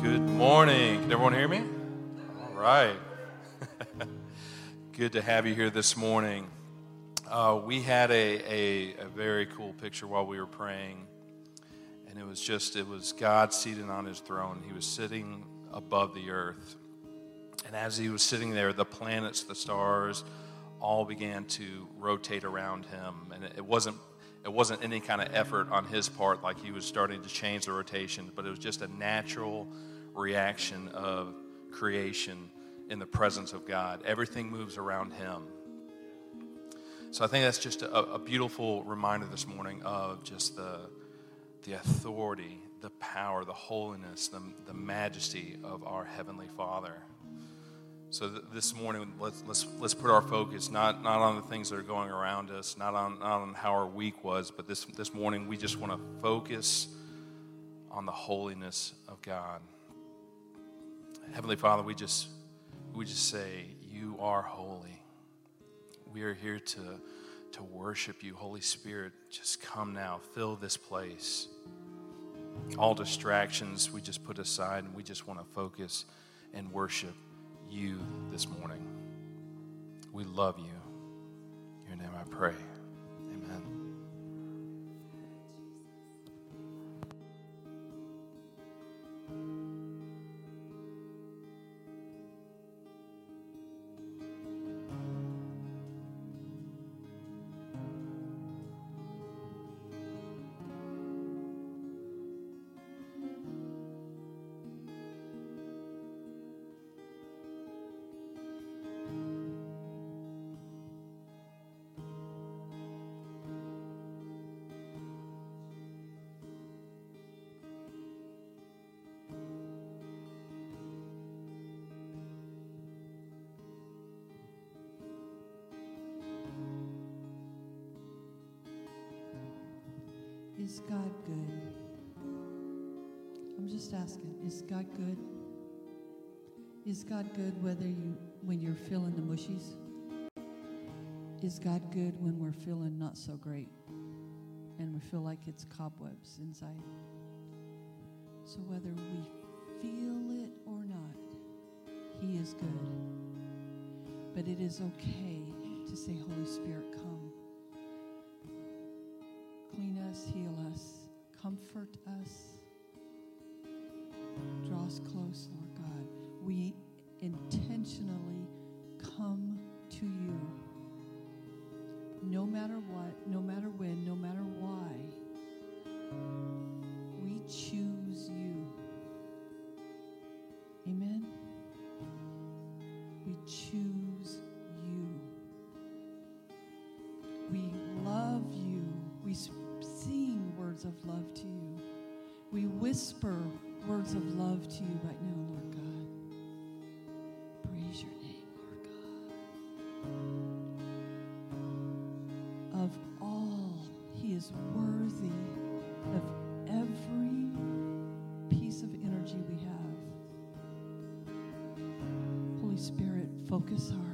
Good morning. Can everyone hear me? All right. Good to have you here this morning. Uh, we had a, a, a very cool picture while we were praying, and it was just, it was God seated on his throne. He was sitting above the earth. And as he was sitting there, the planets, the stars, all began to rotate around him. And it, it wasn't it wasn't any kind of effort on his part, like he was starting to change the rotation, but it was just a natural reaction of creation in the presence of God. Everything moves around him. So I think that's just a, a beautiful reminder this morning of just the, the authority, the power, the holiness, the, the majesty of our Heavenly Father. So th- this morning, let's, let's, let's put our focus not, not on the things that are going around us, not on, not on how our week was, but this, this morning we just want to focus on the holiness of God. Heavenly Father, we just, we just say, You are holy. We are here to, to worship you. Holy Spirit, just come now, fill this place. All distractions we just put aside, and we just want to focus and worship you this morning. We love you. In your name I pray. Amen. Is God good? I'm just asking, is God good? Is God good whether you when you're feeling the mushies? Is God good when we're feeling not so great and we feel like it's cobwebs inside? So whether we feel it or not, he is good. But it is okay to say, Holy Spirit, come clean us, heal us, comfort us, focus our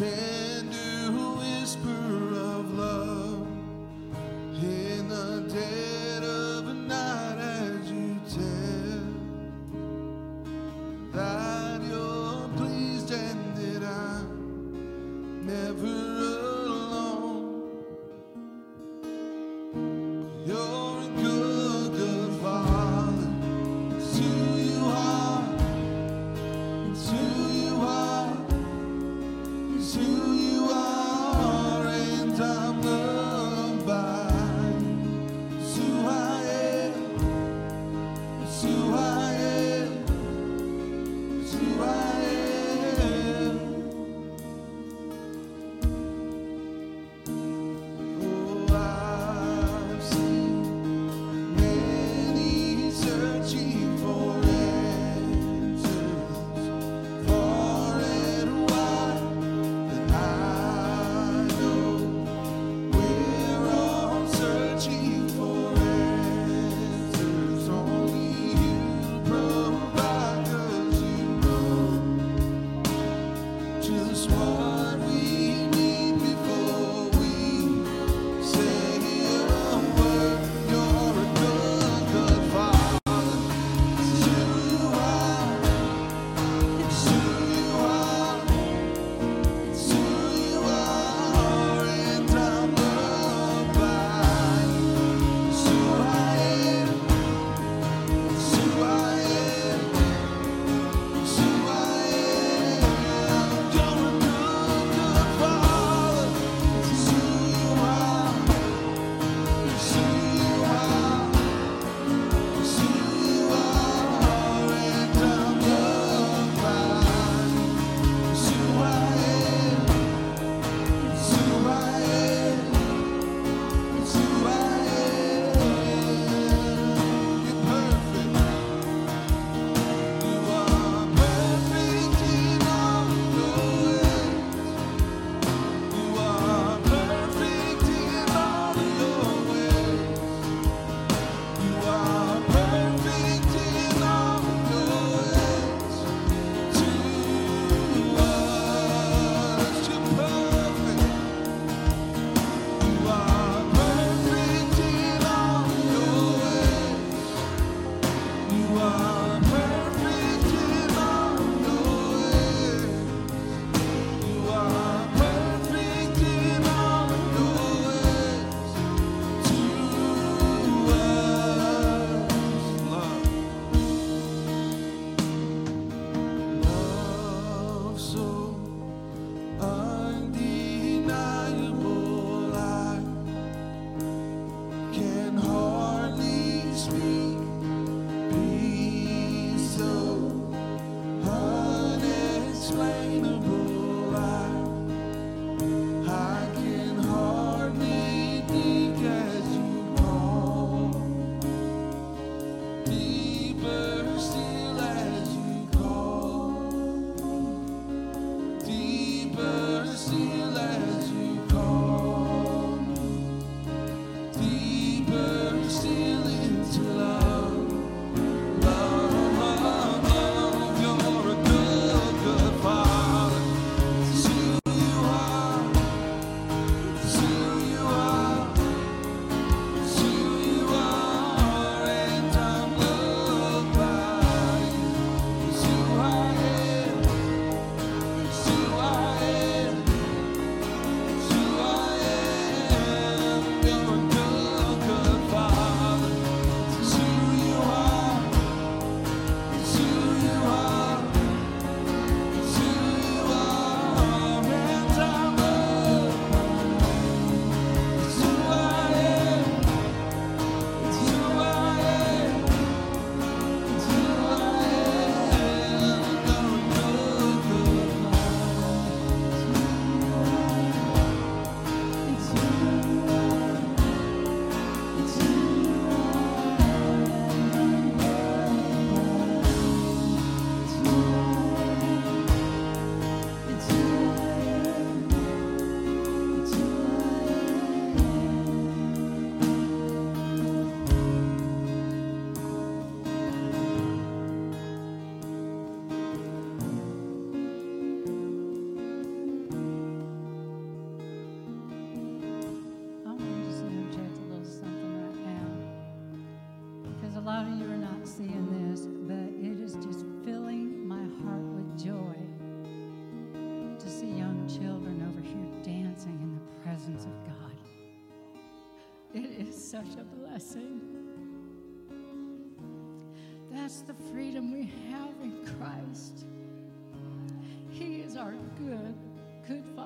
the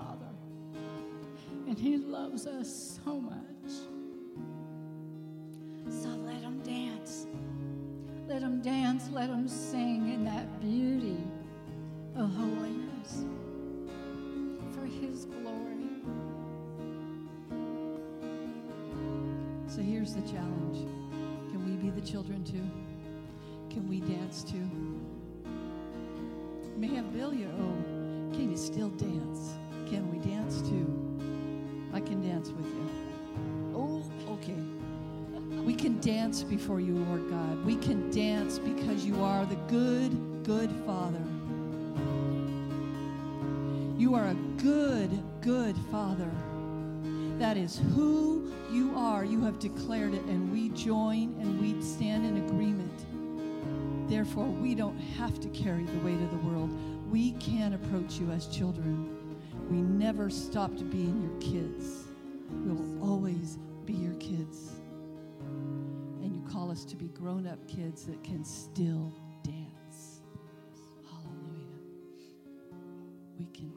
Father. And he loves us so much. So let him dance. Let him dance. Let him sing in that beauty of holiness for his glory. So here's the challenge. Can we be the children too? Can we dance too? You may have. Oh, can you still dance? Can we dance too? I can dance with you. Oh, okay. We can dance before you, Lord God. We can dance because you are the good, good Father. You are a good, good Father. That is who you are. You have declared it, and we join and we stand in agreement. Therefore, we don't have to carry the weight of the world. We can approach you as children. We never stopped being your kids. We will always be your kids. And you call us to be grown up kids that can still dance. Hallelujah. We can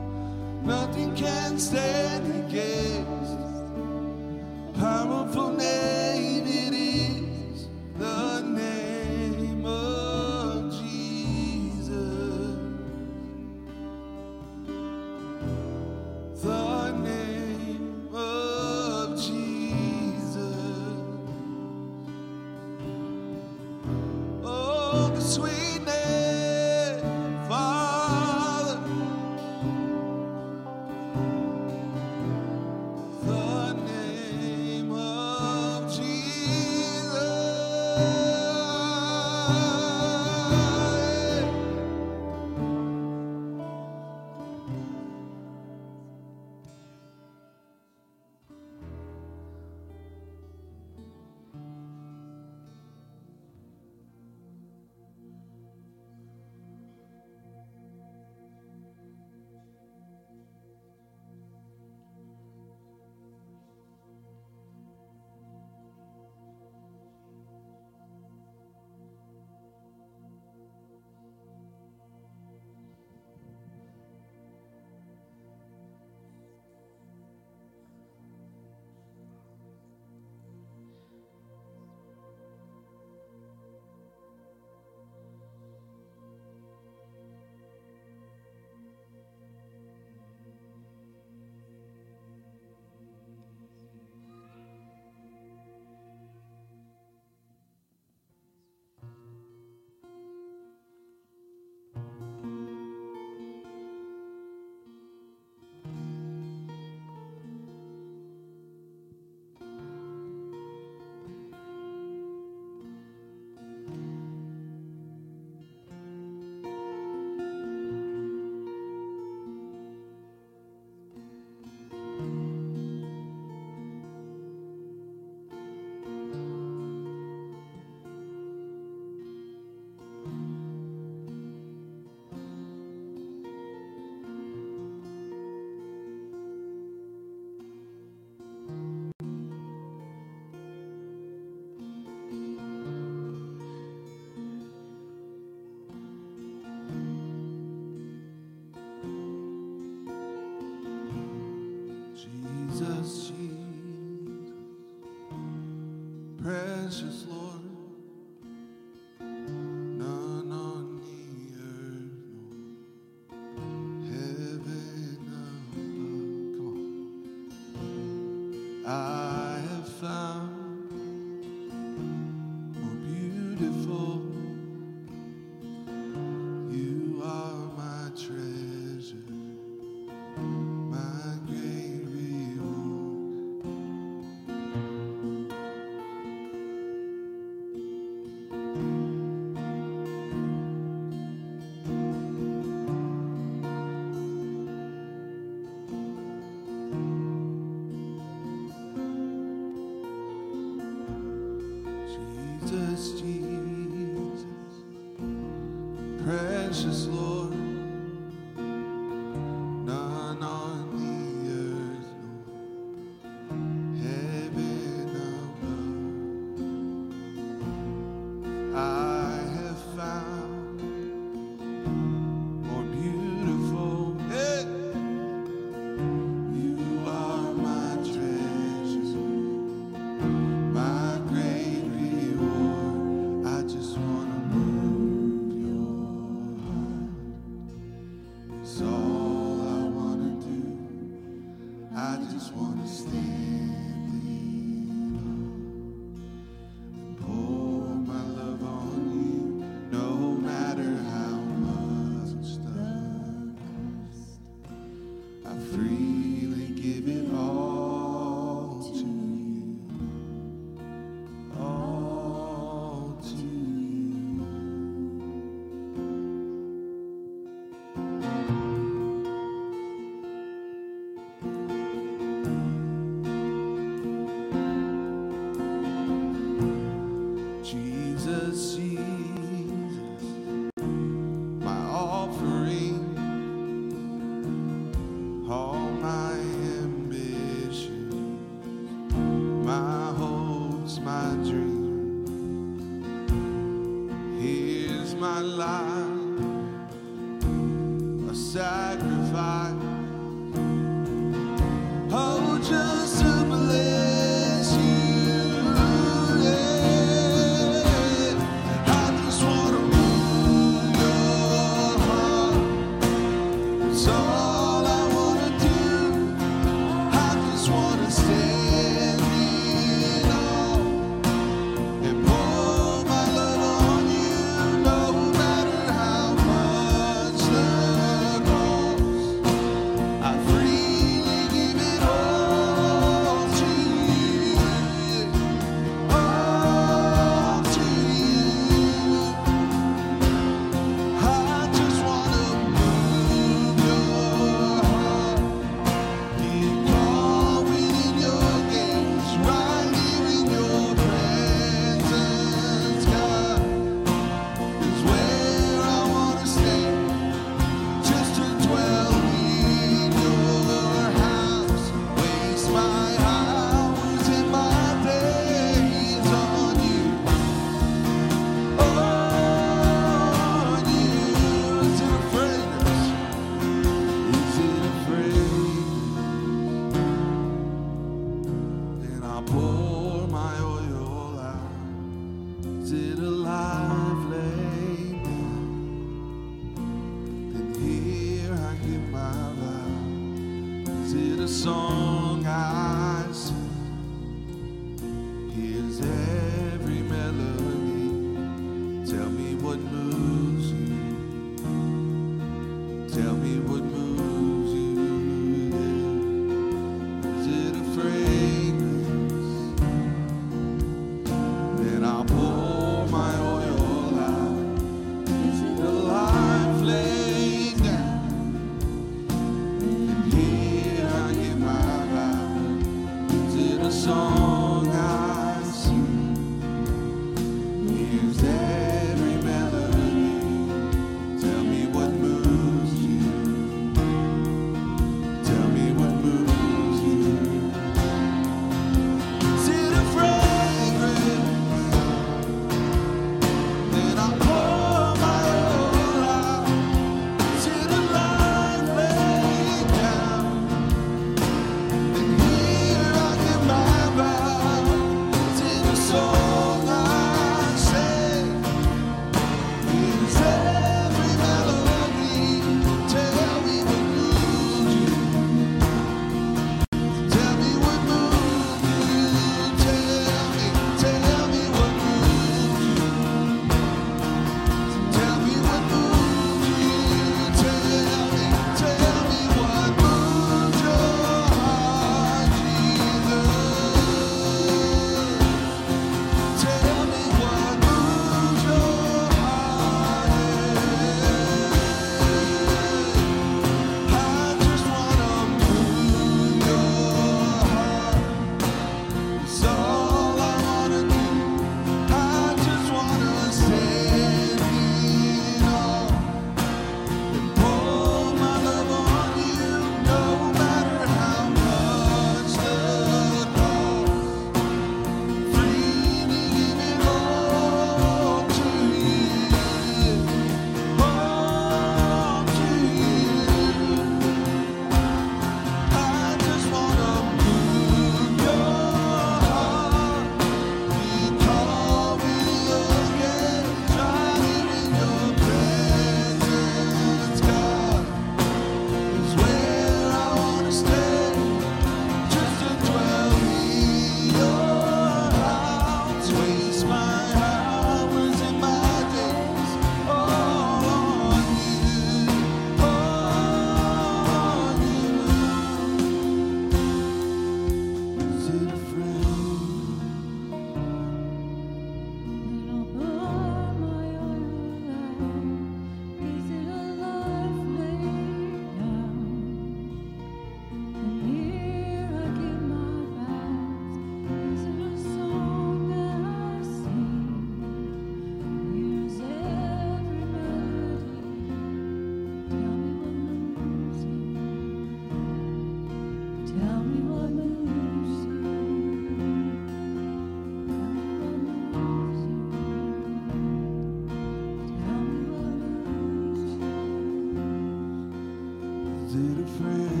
wasted a friend.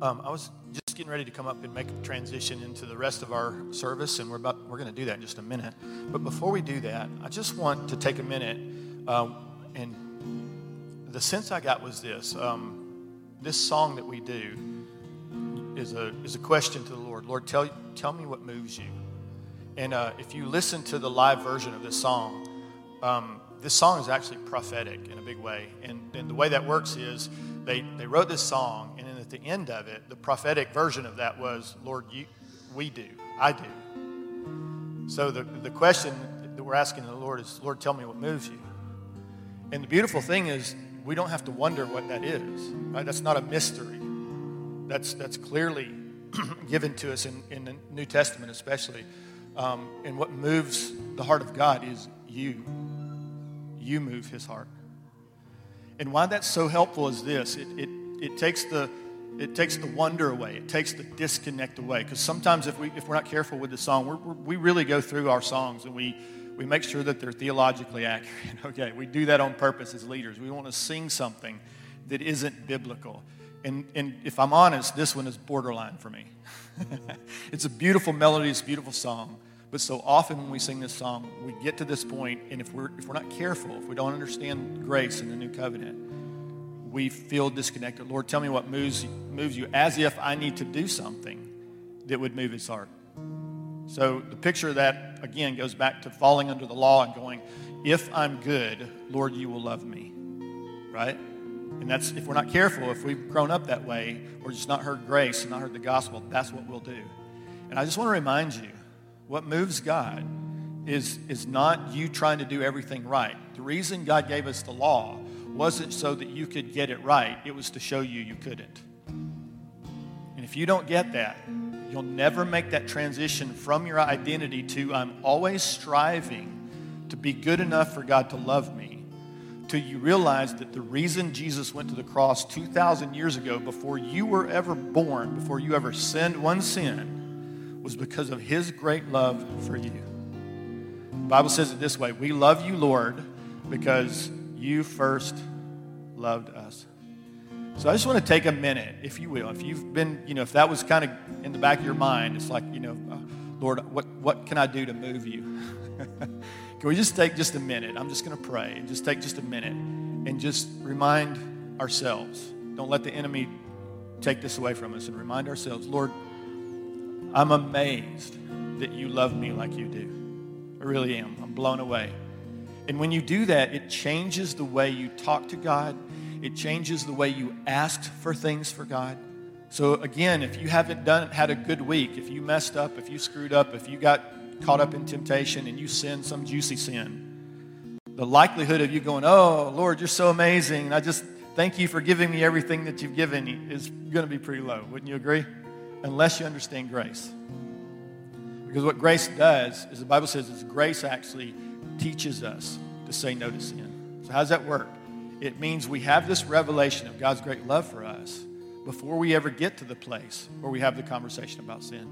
Um, I was just getting ready to come up and make a transition into the rest of our service, and we're about we're going to do that in just a minute. But before we do that, I just want to take a minute, um, and the sense I got was this: um, this song that we do is a is a question to the Lord. Lord, tell tell me what moves you. And uh, if you listen to the live version of this song, um, this song is actually prophetic in a big way. And, and the way that works is they, they wrote this song, and at the end of it, the prophetic version of that was, Lord, you, we do, I do. So the, the question that we're asking the Lord is, Lord, tell me what moves you. And the beautiful thing is, we don't have to wonder what that is. Right? That's not a mystery. That's, that's clearly given to us in, in the New Testament, especially. Um, and what moves the heart of God is you. You move his heart. And why that's so helpful is this it, it, it, takes, the, it takes the wonder away, it takes the disconnect away. Because sometimes, if, we, if we're not careful with the song, we're, we're, we really go through our songs and we, we make sure that they're theologically accurate. Okay, we do that on purpose as leaders. We want to sing something that isn't biblical. And, and if I'm honest, this one is borderline for me. it's a beautiful melody, it's a beautiful song. But so often when we sing this song, we get to this point, and if we're, if we're not careful, if we don't understand grace in the new covenant, we feel disconnected. Lord, tell me what moves, moves you, as if I need to do something that would move his heart. So the picture of that, again, goes back to falling under the law and going, if I'm good, Lord, you will love me. Right? And that's, if we're not careful, if we've grown up that way, or just not heard grace and not heard the gospel, that's what we'll do. And I just want to remind you what moves God is, is not you trying to do everything right. The reason God gave us the law wasn't so that you could get it right, it was to show you you couldn't. And if you don't get that, you'll never make that transition from your identity to I'm always striving to be good enough for God to love me till you realize that the reason Jesus went to the cross 2,000 years ago, before you were ever born, before you ever sinned one sin, was because of his great love for you. The Bible says it this way We love you, Lord, because you first loved us. So I just want to take a minute, if you will. If you've been, you know, if that was kind of in the back of your mind, it's like, you know, uh, Lord, what, what can I do to move you? can we just take just a minute? I'm just going to pray and just take just a minute and just remind ourselves. Don't let the enemy take this away from us and remind ourselves, Lord, I'm amazed that you love me like you do. I really am. I'm blown away. And when you do that, it changes the way you talk to God, it changes the way you ask for things for God. So, again, if you haven't done had a good week, if you messed up, if you screwed up, if you got caught up in temptation and you sinned some juicy sin, the likelihood of you going, Oh, Lord, you're so amazing, I just thank you for giving me everything that you've given me is going to be pretty low. Wouldn't you agree? Unless you understand grace. Because what grace does is the Bible says is grace actually teaches us to say no to sin. So, how does that work? It means we have this revelation of God's great love for us before we ever get to the place where we have the conversation about sin.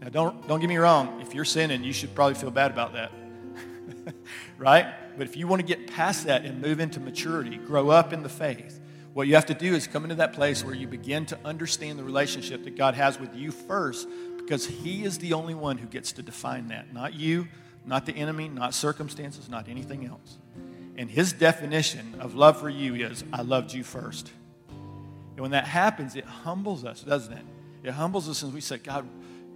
Now, don't, don't get me wrong. If you're sinning, you should probably feel bad about that. right? But if you want to get past that and move into maturity, grow up in the faith, what you have to do is come into that place where you begin to understand the relationship that God has with you first, because He is the only one who gets to define that. Not you, not the enemy, not circumstances, not anything else. And His definition of love for you is, I loved you first. And when that happens, it humbles us, doesn't it? It humbles us and we say, God,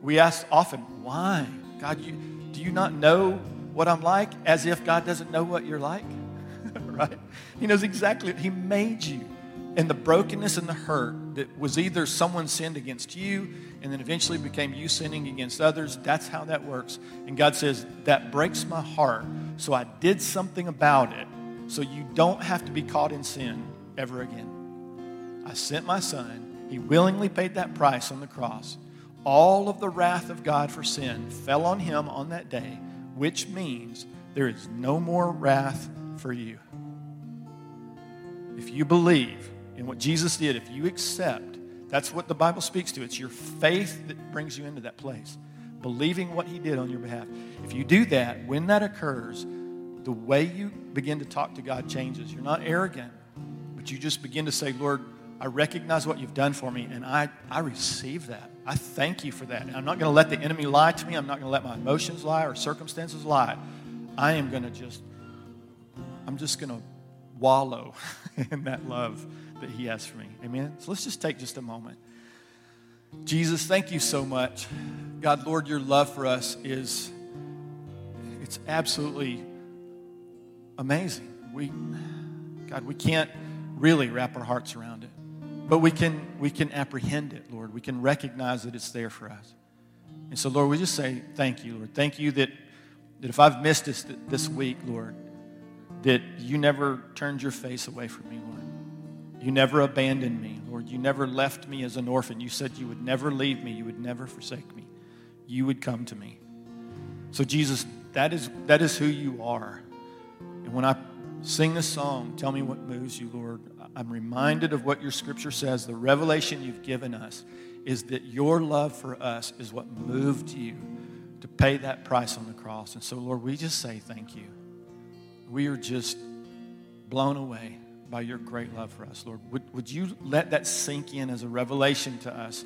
we ask often, why? God, you, do you not know what I'm like? As if God doesn't know what you're like, right? He knows exactly, He made you. And the brokenness and the hurt that was either someone sinned against you and then eventually became you sinning against others, that's how that works. And God says, that breaks my heart. So I did something about it so you don't have to be caught in sin ever again. I sent my son. He willingly paid that price on the cross. All of the wrath of God for sin fell on him on that day, which means there is no more wrath for you. If you believe in what Jesus did, if you accept, that's what the Bible speaks to. It's your faith that brings you into that place, believing what he did on your behalf. If you do that, when that occurs, the way you begin to talk to God changes. You're not arrogant, but you just begin to say, Lord, I recognize what you've done for me, and I, I receive that. I thank you for that. And I'm not going to let the enemy lie to me. I'm not going to let my emotions lie or circumstances lie. I am going to just, I'm just going to wallow in that love that He has for me. Amen? So let's just take just a moment. Jesus, thank you so much. God, Lord, your love for us is, it's absolutely amazing. We, God, we can't really wrap our hearts around it. But we can, we can apprehend it, Lord. We can recognize that it's there for us. And so, Lord, we just say thank you, Lord. Thank you that, that if I've missed this this week, Lord, that you never turned your face away from me, Lord. You never abandoned me, Lord. You never left me as an orphan. You said you would never leave me, you would never forsake me. You would come to me. So, Jesus, that is, that is who you are. And when I sing this song, tell me what moves you, Lord. I'm reminded of what your scripture says. The revelation you've given us is that your love for us is what moved you to pay that price on the cross. And so, Lord, we just say thank you. We are just blown away by your great love for us, Lord. Would, would you let that sink in as a revelation to us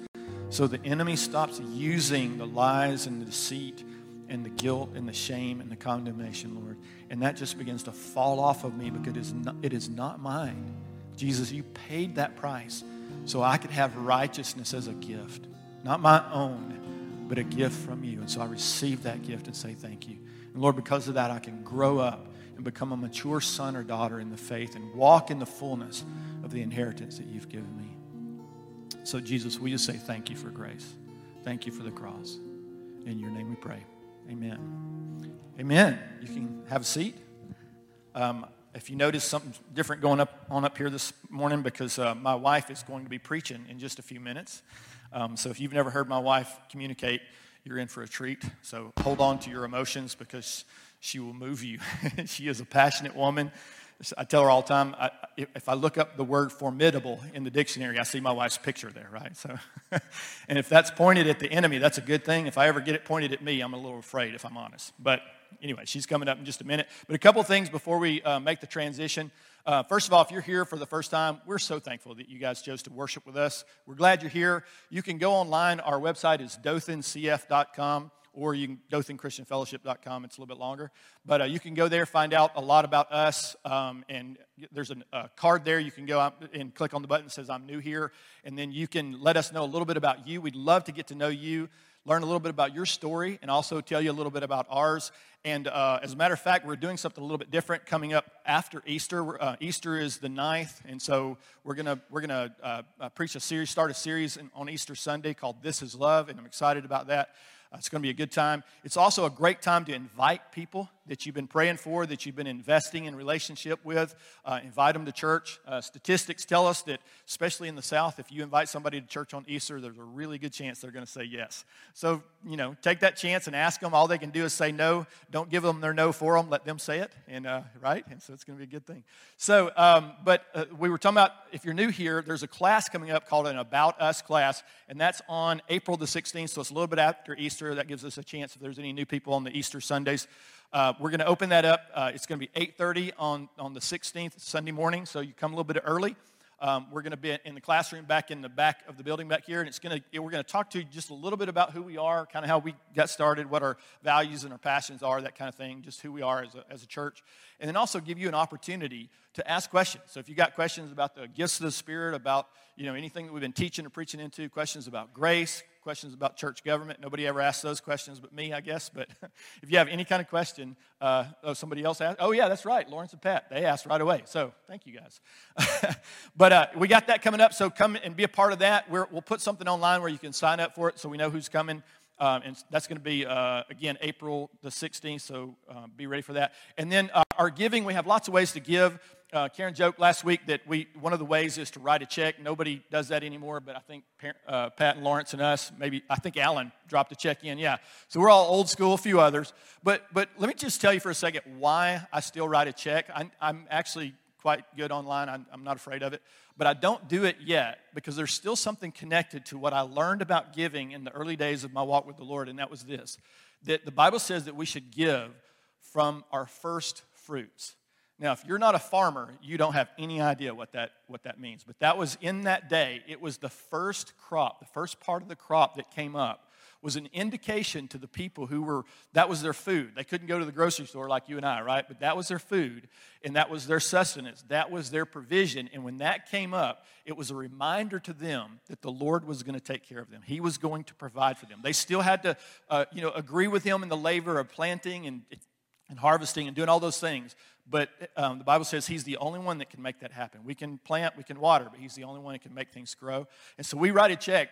so the enemy stops using the lies and the deceit and the guilt and the shame and the condemnation, Lord. And that just begins to fall off of me because it is not, it is not mine. Jesus, you paid that price so I could have righteousness as a gift, not my own, but a gift from you. And so I receive that gift and say thank you. And Lord, because of that, I can grow up and become a mature son or daughter in the faith and walk in the fullness of the inheritance that you've given me. So, Jesus, we just say thank you for grace. Thank you for the cross. In your name we pray. Amen. Amen. You can have a seat. Um, if you notice something different going up on up here this morning, because uh, my wife is going to be preaching in just a few minutes. Um, so if you've never heard my wife communicate, you're in for a treat. So hold on to your emotions because she will move you. she is a passionate woman. I tell her all the time, I, if I look up the word formidable in the dictionary, I see my wife's picture there, right? So, and if that's pointed at the enemy, that's a good thing. If I ever get it pointed at me, I'm a little afraid, if I'm honest. But anyway, she's coming up in just a minute. But a couple things before we uh, make the transition. Uh, first of all, if you're here for the first time, we're so thankful that you guys chose to worship with us. We're glad you're here. You can go online. Our website is dothancf.com or you can dothanchristianfellowship.com. It's a little bit longer. But uh, you can go there, find out a lot about us. Um, and there's a, a, card there. You can go out and click on the button that says, I'm new here. And then you can let us know a little bit about you. We'd love to get to know you, learn a little bit about your story, and also tell you a little bit about ours. And uh, as a matter of fact, we're doing something a little bit different coming up after Easter. Uh, Easter is the 9th, and so we're gonna we're gonna uh, uh, preach a series, start a series on Easter Sunday called "This Is Love," and I'm excited about that. It's going to be a good time. It's also a great time to invite people that you've been praying for, that you've been investing in relationship with. Uh, invite them to church. Uh, statistics tell us that, especially in the South, if you invite somebody to church on Easter, there's a really good chance they're going to say yes. So, you know, take that chance and ask them. All they can do is say no. Don't give them their no for them. Let them say it. And uh, right, and so it's going to be a good thing. So, um, but uh, we were talking about if you're new here, there's a class coming up called an About Us class, and that's on April the 16th. So it's a little bit after Easter. That gives us a chance if there's any new people on the Easter Sundays. Uh, we're going to open that up. Uh, it's going to be 8.30 on, on the 16th, Sunday morning, so you come a little bit early. Um, we're going to be in the classroom back in the back of the building back here, and it's going to, we're going to talk to you just a little bit about who we are, kind of how we got started, what our values and our passions are, that kind of thing, just who we are as a, as a church. And then also give you an opportunity to ask questions. So if you got questions about the gifts of the Spirit, about you know anything that we've been teaching or preaching into, questions about grace, questions about church government. Nobody ever asks those questions but me, I guess. But if you have any kind of question, uh, oh, somebody else asked. Oh, yeah, that's right. Lawrence and Pat, they asked right away. So thank you guys. but uh, we got that coming up. So come and be a part of that. we will put something online where you can sign up for it so we know who's coming. Um, and that's going to be, uh, again, April the 16th, so uh, be ready for that. And then uh, our giving, we have lots of ways to give. Uh, Karen joked last week that we one of the ways is to write a check. Nobody does that anymore, but I think uh, Pat and Lawrence and us, maybe I think Alan dropped a check in. Yeah, so we're all old school. A few others, but but let me just tell you for a second why I still write a check. I'm, I'm actually quite good online. I'm, I'm not afraid of it, but I don't do it yet because there's still something connected to what I learned about giving in the early days of my walk with the Lord, and that was this: that the Bible says that we should give from our first fruits. Now, if you're not a farmer, you don't have any idea what that, what that means. But that was in that day, it was the first crop, the first part of the crop that came up was an indication to the people who were, that was their food. They couldn't go to the grocery store like you and I, right? But that was their food, and that was their sustenance. That was their provision. And when that came up, it was a reminder to them that the Lord was going to take care of them. He was going to provide for them. They still had to, uh, you know, agree with Him in the labor of planting and, and harvesting and doing all those things. But um, the Bible says he's the only one that can make that happen. We can plant, we can water, but he's the only one that can make things grow. And so we write a check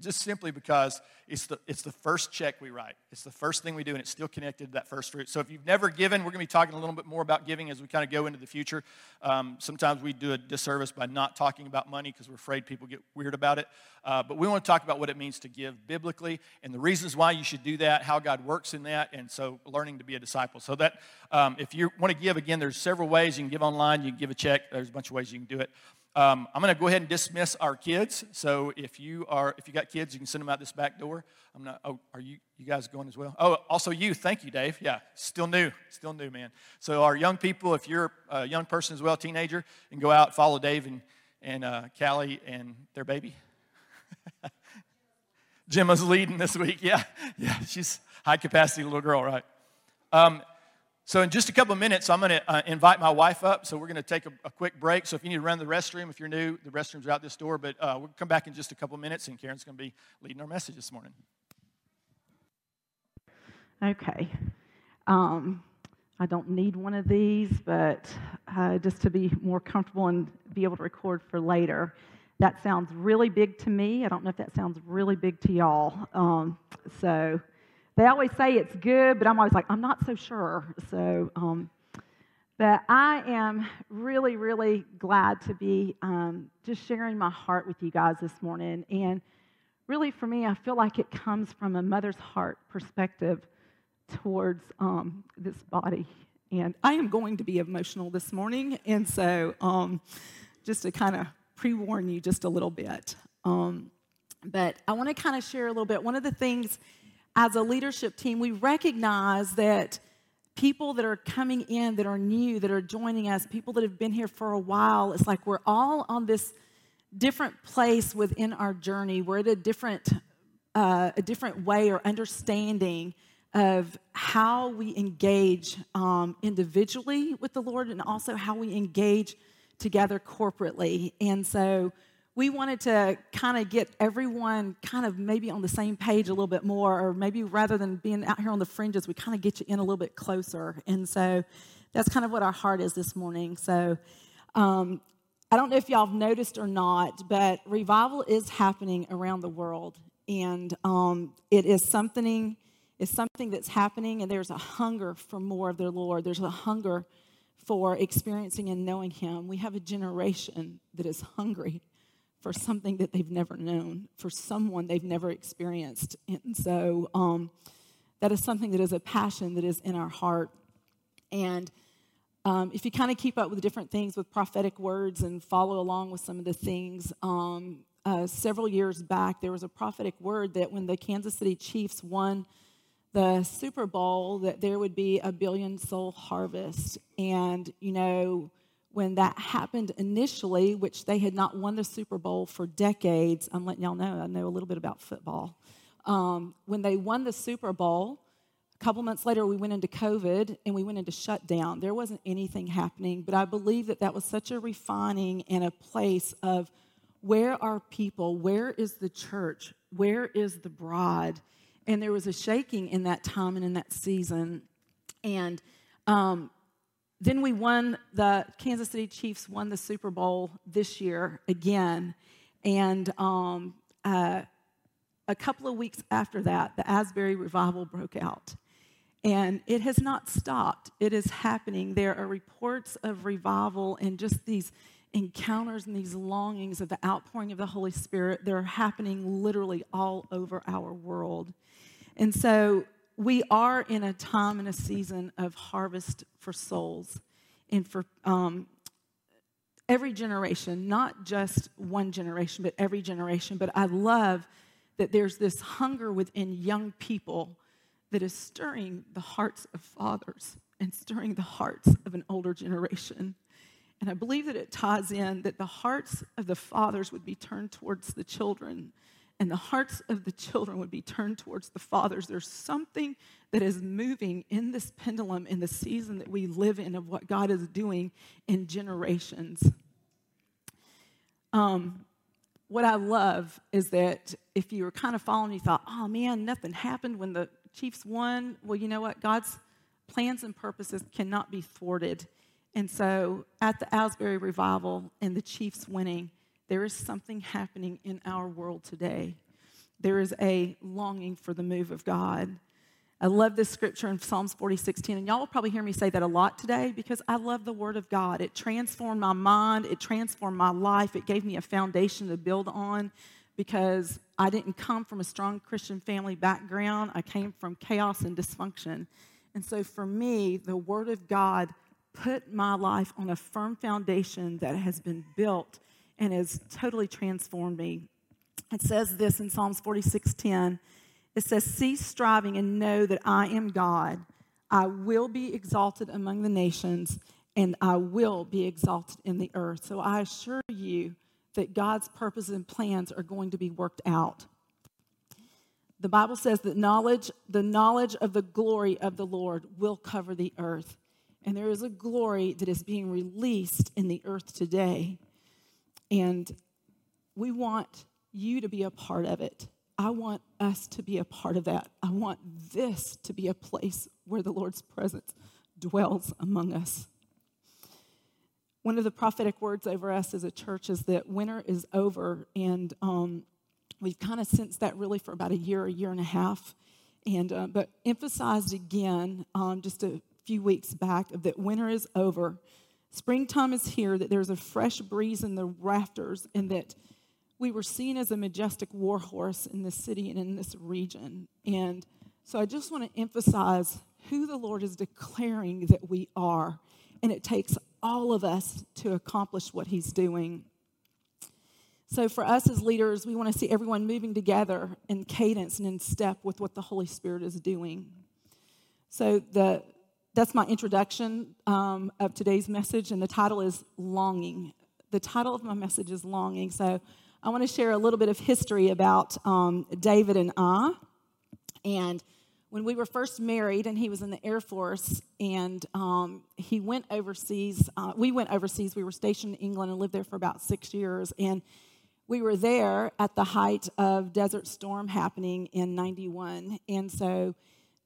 just simply because it's the, it's the first check we write. It's the first thing we do, and it's still connected to that first fruit. So if you've never given, we're going to be talking a little bit more about giving as we kind of go into the future. Um, sometimes we do a disservice by not talking about money because we're afraid people get weird about it. Uh, but we want to talk about what it means to give biblically and the reasons why you should do that, how God works in that, and so learning to be a disciple. So that um, if you want to give, again, there's several ways. You can give online, you can give a check. There's a bunch of ways you can do it. Um, I'm going to go ahead and dismiss our kids. So if you are, if you got kids, you can send them out this back door. I'm not. Oh, are you you guys going as well? Oh, also you. Thank you, Dave. Yeah, still new, still new, man. So our young people, if you're a young person as well, teenager, and go out, follow Dave and and uh, Callie and their baby. Gemma's leading this week. Yeah, yeah, she's high capacity little girl, right? Um, so, in just a couple of minutes, I'm going to uh, invite my wife up. So, we're going to take a, a, quick break. So, if you need to run the restroom, if you're new, the restrooms are out this door. But uh, we'll come back in just a couple of minutes, and Karen's going to be leading our message this morning. Okay. Um, I don't need one of these, but uh, just to be more comfortable and be able to record for later. That sounds really big to me. I don't know if that sounds really big to y'all. Um, so, they always say it's good, but I'm always like, I'm not so sure. So, um, but I am really, really glad to be um, just sharing my heart with you guys this morning. And really, for me, I feel like it comes from a mother's heart perspective towards um, this body. And I am going to be emotional this morning. And so, um, just to kind of pre warn you just a little bit. Um, but I want to kind of share a little bit. One of the things as a leadership team, we recognize that people that are coming in that are new, that are joining us, people that have been here for a while, it's like we're all on this different place within our journey. We're at a different, uh, a different way or understanding of how we engage um, individually with the Lord and also how we engage together corporately. And so we wanted to kind of get everyone kind of maybe on the same page a little bit more, or maybe rather than being out here on the fringes, we kind of get you in a little bit closer. And so that's kind of what our heart is this morning. So um, I don't know if y'all have noticed or not, but revival is happening around the world, and um, it is something. It's something that's happening, and there's a hunger for more of the Lord. There's a hunger for experiencing and knowing Him. We have a generation that is hungry for something that they've never known, for someone they've never experienced. And so um, that is something that is a passion that is in our heart. And um, if you kind of keep up with different things with prophetic words and follow along with some of the things, um, uh, several years back, there was a prophetic word that when the Kansas City Chiefs won the Super Bowl, that there would be a billion soul harvest. And, you know, when that happened initially, which they had not won the Super Bowl for decades, I'm letting y'all know, I know a little bit about football. Um, when they won the Super Bowl, a couple months later, we went into COVID and we went into shutdown. There wasn't anything happening, but I believe that that was such a refining and a place of where are people? Where is the church? Where is the bride? And there was a shaking in that time and in that season. And um, then we won the Kansas City Chiefs won the Super Bowl this year again, and um, uh, a couple of weeks after that, the Asbury revival broke out, and it has not stopped. It is happening. There are reports of revival and just these encounters and these longings of the outpouring of the Holy Spirit. They're happening literally all over our world, and so we are in a time and a season of harvest for souls and for um, every generation, not just one generation, but every generation. But I love that there's this hunger within young people that is stirring the hearts of fathers and stirring the hearts of an older generation. And I believe that it ties in that the hearts of the fathers would be turned towards the children, and the hearts of the children would be turned towards the fathers. There's something that is moving in this pendulum in the season that we live in of what God is doing in generations. Um, what I love is that if you were kind of following, you thought, oh man, nothing happened when the Chiefs won. Well, you know what? God's plans and purposes cannot be thwarted. And so at the Asbury revival and the Chiefs winning, there is something happening in our world today. There is a longing for the move of God. I love this scripture in Psalms 46:10, and y'all will probably hear me say that a lot today because I love the Word of God. It transformed my mind, it transformed my life, it gave me a foundation to build on because I didn't come from a strong Christian family background. I came from chaos and dysfunction. And so for me, the Word of God put my life on a firm foundation that has been built and has totally transformed me. It says this in Psalms 46:10. It says, Cease striving and know that I am God. I will be exalted among the nations, and I will be exalted in the earth. So I assure you that God's purposes and plans are going to be worked out. The Bible says that knowledge, the knowledge of the glory of the Lord will cover the earth. And there is a glory that is being released in the earth today. And we want you to be a part of it. I want us to be a part of that. I want this to be a place where the Lord's presence dwells among us. One of the prophetic words over us as a church is that winter is over, and um, we've kind of sensed that really for about a year, a year and a half, and uh, but emphasized again um, just a few weeks back that winter is over. Springtime is here, that there's a fresh breeze in the rafters, and that we were seen as a majestic warhorse in this city and in this region. And so I just want to emphasize who the Lord is declaring that we are. And it takes all of us to accomplish what He's doing. So, for us as leaders, we want to see everyone moving together in cadence and in step with what the Holy Spirit is doing. So, the, that's my introduction um, of today's message, and the title is Longing. The title of my message is Longing. So, I want to share a little bit of history about um, David and I. And when we were first married, and he was in the Air Force, and um, he went overseas. Uh, we went overseas. We were stationed in England and lived there for about six years. And we were there at the height of Desert Storm happening in 91. And so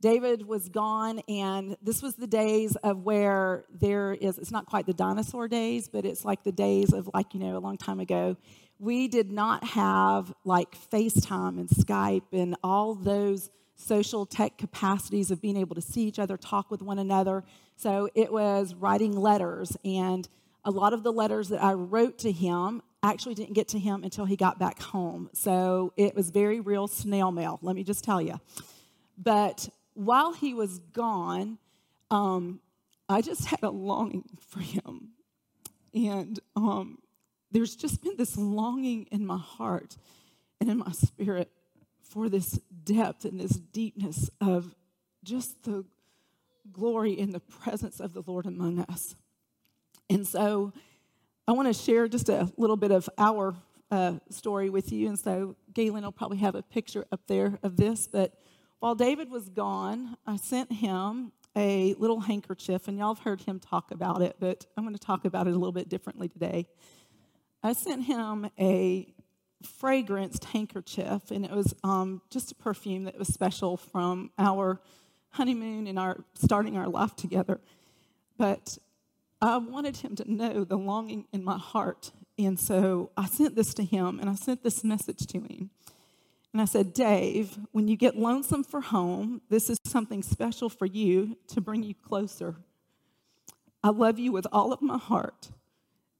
David was gone, and this was the days of where there is, it's not quite the dinosaur days, but it's like the days of, like, you know, a long time ago we did not have like FaceTime and Skype and all those social tech capacities of being able to see each other, talk with one another. So it was writing letters. And a lot of the letters that I wrote to him actually didn't get to him until he got back home. So it was very real snail mail, let me just tell you. But while he was gone, um, I just had a longing for him. And um, there's just been this longing in my heart and in my spirit for this depth and this deepness of just the glory in the presence of the Lord among us. And so I want to share just a little bit of our uh, story with you. And so Galen will probably have a picture up there of this. But while David was gone, I sent him a little handkerchief, and y'all have heard him talk about it, but I'm going to talk about it a little bit differently today. I sent him a fragranced handkerchief, and it was um, just a perfume that was special from our honeymoon and our starting our life together. But I wanted him to know the longing in my heart, and so I sent this to him, and I sent this message to him. And I said, Dave, when you get lonesome for home, this is something special for you to bring you closer. I love you with all of my heart.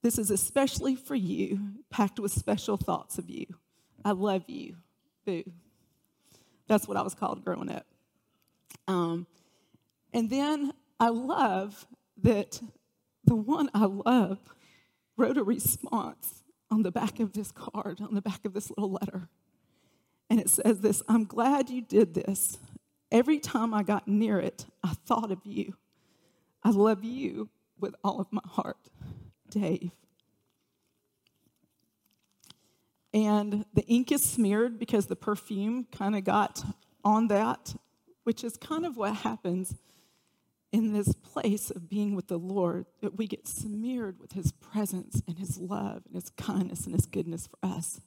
This is especially for you, packed with special thoughts of you. I love you. Boo. That's what I was called growing up. Um, and then I love that the one I love wrote a response on the back of this card, on the back of this little letter. And it says this I'm glad you did this. Every time I got near it, I thought of you. I love you with all of my heart, Dave. And the ink is smeared because the perfume kind of got on that, which is kind of what happens in this place of being with the Lord, that we get smeared with his presence and his love and his kindness and his goodness for us.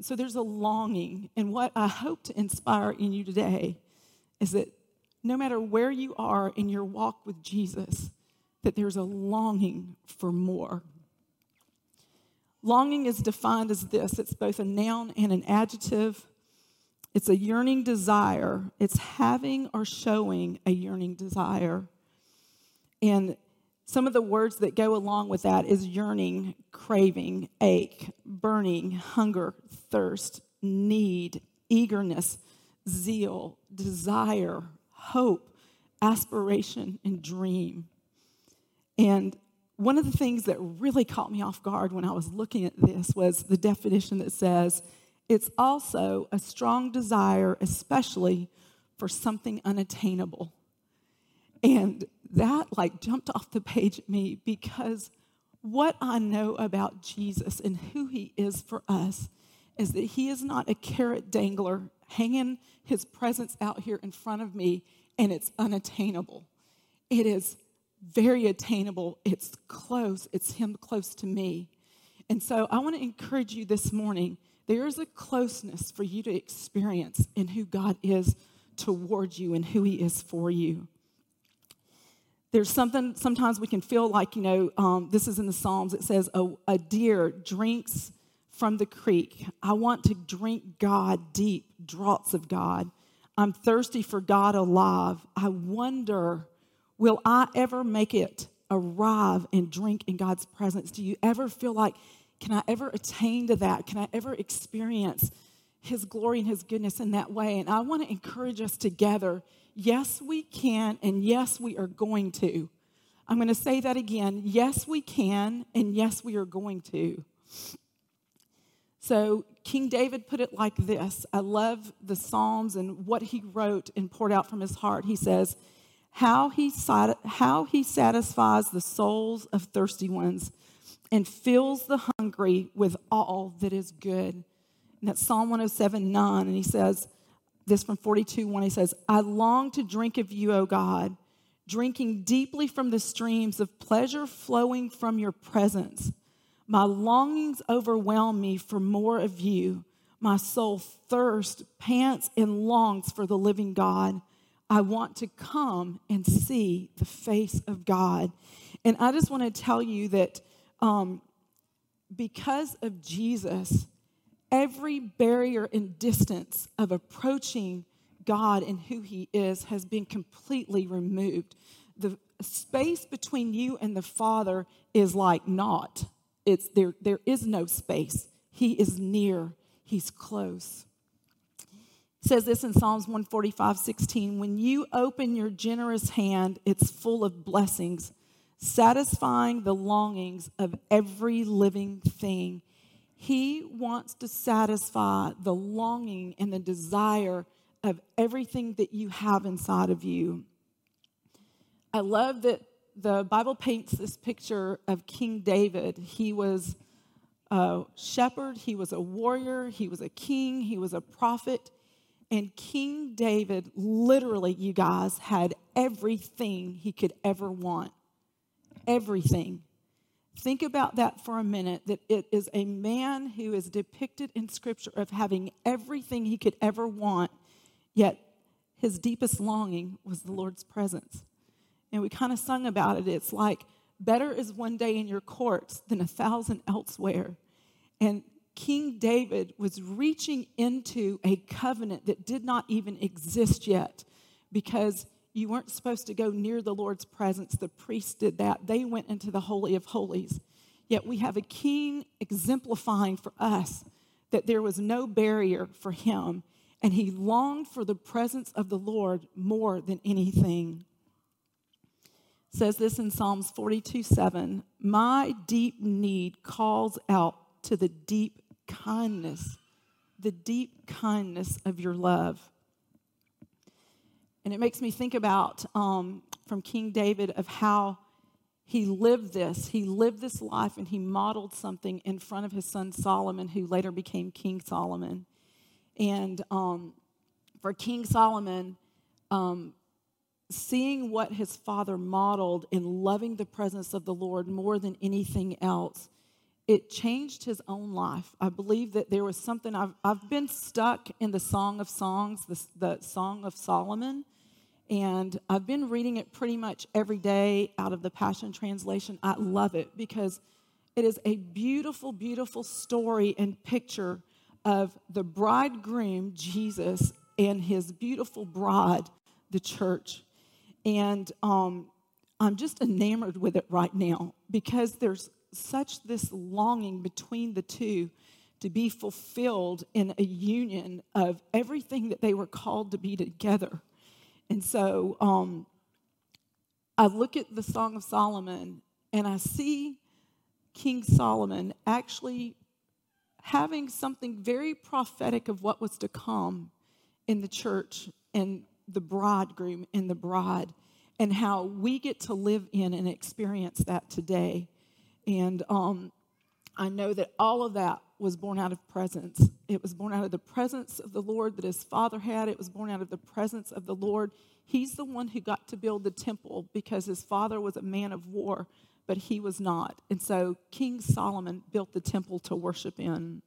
So there's a longing. And what I hope to inspire in you today is that no matter where you are in your walk with Jesus, that there's a longing for more. Longing is defined as this it's both a noun and an adjective. It's a yearning desire, it's having or showing a yearning desire. And some of the words that go along with that is yearning, craving, ache, burning, hunger, thirst, need, eagerness, zeal, desire, hope, aspiration, and dream. And one of the things that really caught me off guard when I was looking at this was the definition that says it's also a strong desire, especially for something unattainable. And that like jumped off the page at me because what I know about Jesus and who he is for us is that he is not a carrot dangler hanging his presence out here in front of me and it's unattainable. It is very attainable. It's close. It's him close to me. And so I want to encourage you this morning. There is a closeness for you to experience in who God is towards you and who he is for you there's something sometimes we can feel like you know um, this is in the psalms it says a, a deer drinks from the creek. I want to drink god deep draughts of god. I'm thirsty for god alive. I wonder will i ever make it arrive and drink in god's presence? Do you ever feel like can i ever attain to that? Can i ever experience his glory and his goodness in that way? And i want to encourage us together Yes, we can, and yes, we are going to. I'm going to say that again. Yes, we can, and yes, we are going to. So, King David put it like this I love the Psalms and what he wrote and poured out from his heart. He says, how he, how he satisfies the souls of thirsty ones and fills the hungry with all that is good. And that's Psalm 107 9. And he says, this from 42 1. He says, I long to drink of you, O God, drinking deeply from the streams of pleasure flowing from your presence. My longings overwhelm me for more of you. My soul thirsts, pants, and longs for the living God. I want to come and see the face of God. And I just want to tell you that um, because of Jesus, every barrier and distance of approaching God and who He is has been completely removed. The space between you and the Father is like naught. It's there, there is no space. He is near, He's close. It says this in Psalms 145 16 When you open your generous hand, it's full of blessings, satisfying the longings of every living thing he wants to satisfy the longing and the desire of everything that you have inside of you. I love that the Bible paints this picture of King David. He was a shepherd, he was a warrior, he was a king, he was a prophet. And King David, literally, you guys, had everything he could ever want. Everything. Think about that for a minute that it is a man who is depicted in Scripture of having everything he could ever want, yet his deepest longing was the Lord's presence. And we kind of sung about it. It's like, better is one day in your courts than a thousand elsewhere. And King David was reaching into a covenant that did not even exist yet because you weren't supposed to go near the Lord's presence. The priests did that. They went into the Holy of Holies. Yet we have a king exemplifying for us that there was no barrier for him, and he longed for the presence of the Lord more than anything. It says this in Psalms 42 7 My deep need calls out to the deep kindness, the deep kindness of your love. And it makes me think about um, from King David of how he lived this. He lived this life and he modeled something in front of his son Solomon, who later became King Solomon. And um, for King Solomon, um, seeing what his father modeled in loving the presence of the Lord more than anything else, it changed his own life. I believe that there was something, I've, I've been stuck in the Song of Songs, the, the Song of Solomon, and I've been reading it pretty much every day out of the Passion Translation. I love it because it is a beautiful, beautiful story and picture of the bridegroom, Jesus, and his beautiful bride, the church. And um, I'm just enamored with it right now because there's such this longing between the two to be fulfilled in a union of everything that they were called to be together. And so um, I look at the Song of Solomon and I see King Solomon actually having something very prophetic of what was to come in the church and the bridegroom and the bride and how we get to live in and experience that today. And um, I know that all of that was born out of presence. It was born out of the presence of the Lord that his father had. It was born out of the presence of the Lord. He's the one who got to build the temple because his father was a man of war, but he was not. And so King Solomon built the temple to worship in.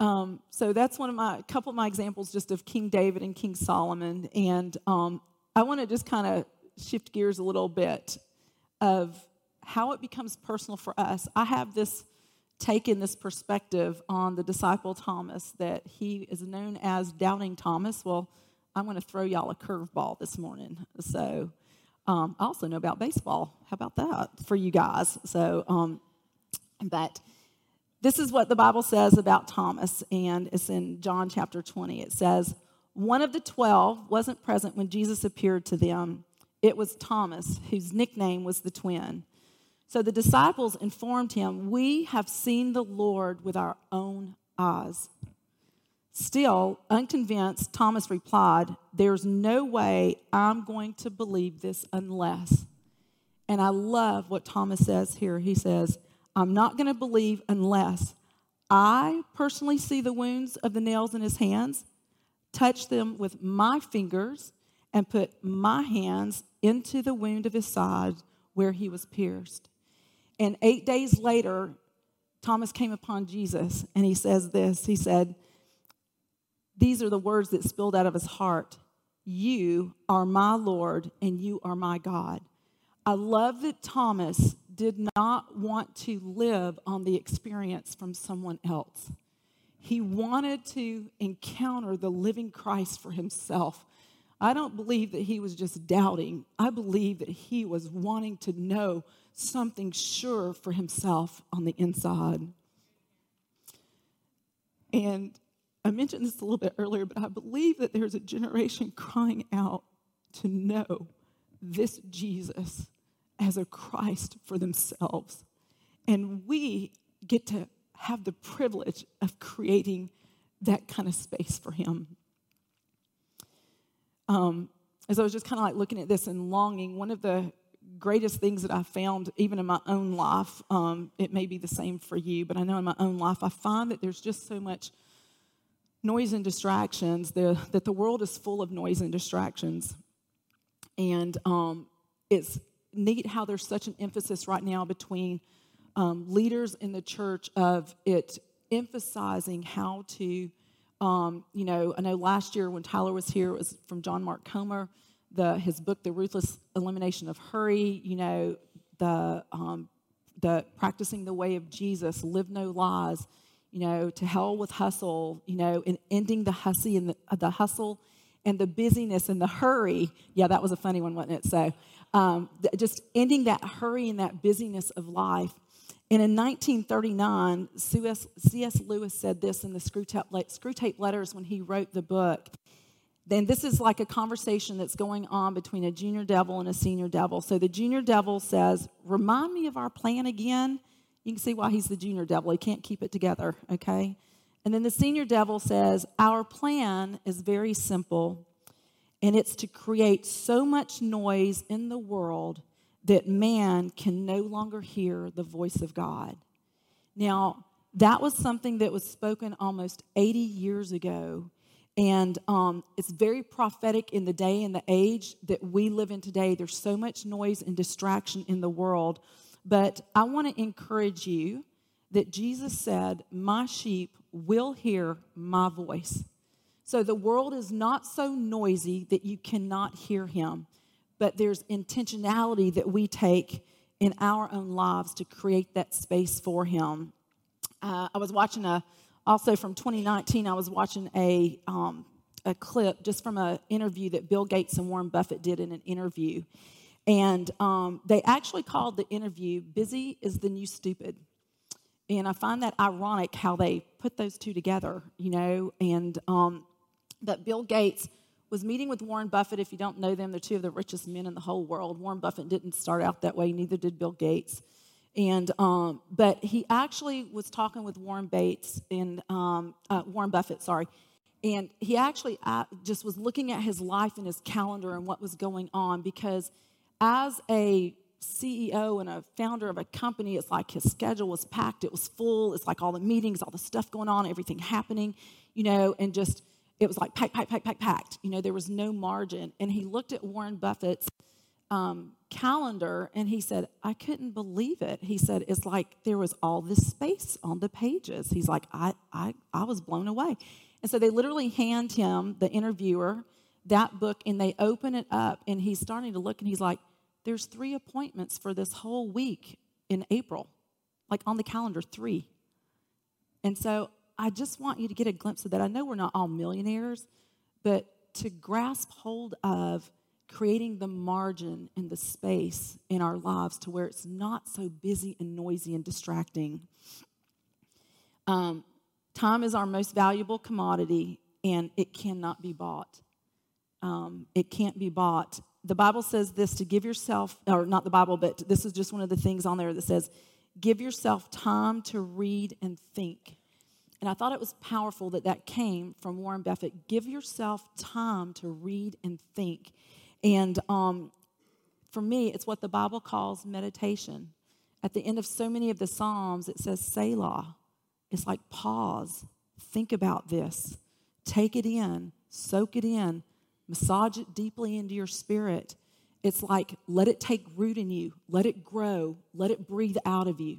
Um, so that's one of my, a couple of my examples just of King David and King Solomon. And um, I want to just kind of shift gears a little bit of how it becomes personal for us. I have this taken this perspective on the disciple Thomas that he is known as Doubting Thomas. Well, I'm going to throw y'all a curveball this morning. So um, I also know about baseball. How about that for you guys? So, um, but this is what the Bible says about Thomas, and it's in John chapter 20. It says, One of the twelve wasn't present when Jesus appeared to them. It was Thomas, whose nickname was the twin. So the disciples informed him, We have seen the Lord with our own eyes. Still, unconvinced, Thomas replied, There's no way I'm going to believe this unless. And I love what Thomas says here. He says, I'm not going to believe unless I personally see the wounds of the nails in his hands, touch them with my fingers, and put my hands into the wound of his side where he was pierced. And eight days later, Thomas came upon Jesus and he says this He said, These are the words that spilled out of his heart You are my Lord and you are my God. I love that Thomas did not want to live on the experience from someone else. He wanted to encounter the living Christ for himself. I don't believe that he was just doubting. I believe that he was wanting to know something sure for himself on the inside. And I mentioned this a little bit earlier, but I believe that there's a generation crying out to know this Jesus as a Christ for themselves. And we get to have the privilege of creating that kind of space for Him. Um, as I was just kind of like looking at this and longing, one of the greatest things that I found, even in my own life, um, it may be the same for you, but I know in my own life, I find that there's just so much noise and distractions, the, that the world is full of noise and distractions. And um, it's neat how there's such an emphasis right now between um, leaders in the church of it emphasizing how to, um, you know, I know last year when Tyler was here, it was from John Mark Comer, the, his book, The Ruthless Elimination of Hurry, you know, the, um, the practicing the way of Jesus, live no lies, you know, to hell with hustle, you know, and ending the hussy and the, the hustle and the busyness and the hurry. Yeah, that was a funny one, wasn't it? So, um, just ending that hurry and that busyness of life. And in 1939, C.S. Lewis said this in the Screwtape Letters when he wrote the book. Then this is like a conversation that's going on between a junior devil and a senior devil. So the junior devil says, Remind me of our plan again. You can see why he's the junior devil. He can't keep it together, okay? And then the senior devil says, Our plan is very simple, and it's to create so much noise in the world that man can no longer hear the voice of God. Now, that was something that was spoken almost 80 years ago. And um, it's very prophetic in the day and the age that we live in today. There's so much noise and distraction in the world. But I want to encourage you that Jesus said, My sheep will hear my voice. So the world is not so noisy that you cannot hear him, but there's intentionality that we take in our own lives to create that space for him. Uh, I was watching a, also from 2019, I was watching a, um, a clip just from an interview that Bill Gates and Warren Buffett did in an interview. And um, they actually called the interview Busy is the New Stupid. And I find that ironic how they put those two together, you know, and um, that Bill Gates was meeting with Warren Buffett. If you don't know them, they're two of the richest men in the whole world. Warren Buffett didn't start out that way, neither did Bill Gates. And um, but he actually was talking with Warren Bates and um, uh, Warren Buffett, sorry, and he actually uh, just was looking at his life and his calendar and what was going on because as a CEO and a founder of a company, it's like his schedule was packed, it was full. It's like all the meetings, all the stuff going on, everything happening, you know, and just it was like packed, packed, packed, packed, packed. You know, there was no margin. And he looked at Warren Buffett's um, calendar and he said, I couldn't believe it. He said, it's like there was all this space on the pages. He's like, I, I, I was blown away. And so they literally hand him, the interviewer, that book and they open it up and he's starting to look and he's like, there's three appointments for this whole week in April, like on the calendar, three. And so I just want you to get a glimpse of that. I know we're not all millionaires, but to grasp hold of creating the margin and the space in our lives to where it's not so busy and noisy and distracting. Um, time is our most valuable commodity, and it cannot be bought. Um, it can't be bought the Bible says this to give yourself, or not the Bible, but this is just one of the things on there that says, give yourself time to read and think. And I thought it was powerful that that came from Warren Buffett. Give yourself time to read and think. And um, for me, it's what the Bible calls meditation. At the end of so many of the Psalms, it says Selah. It's like pause, think about this, take it in, soak it in, massage it deeply into your spirit. It's like let it take root in you, let it grow, let it breathe out of you.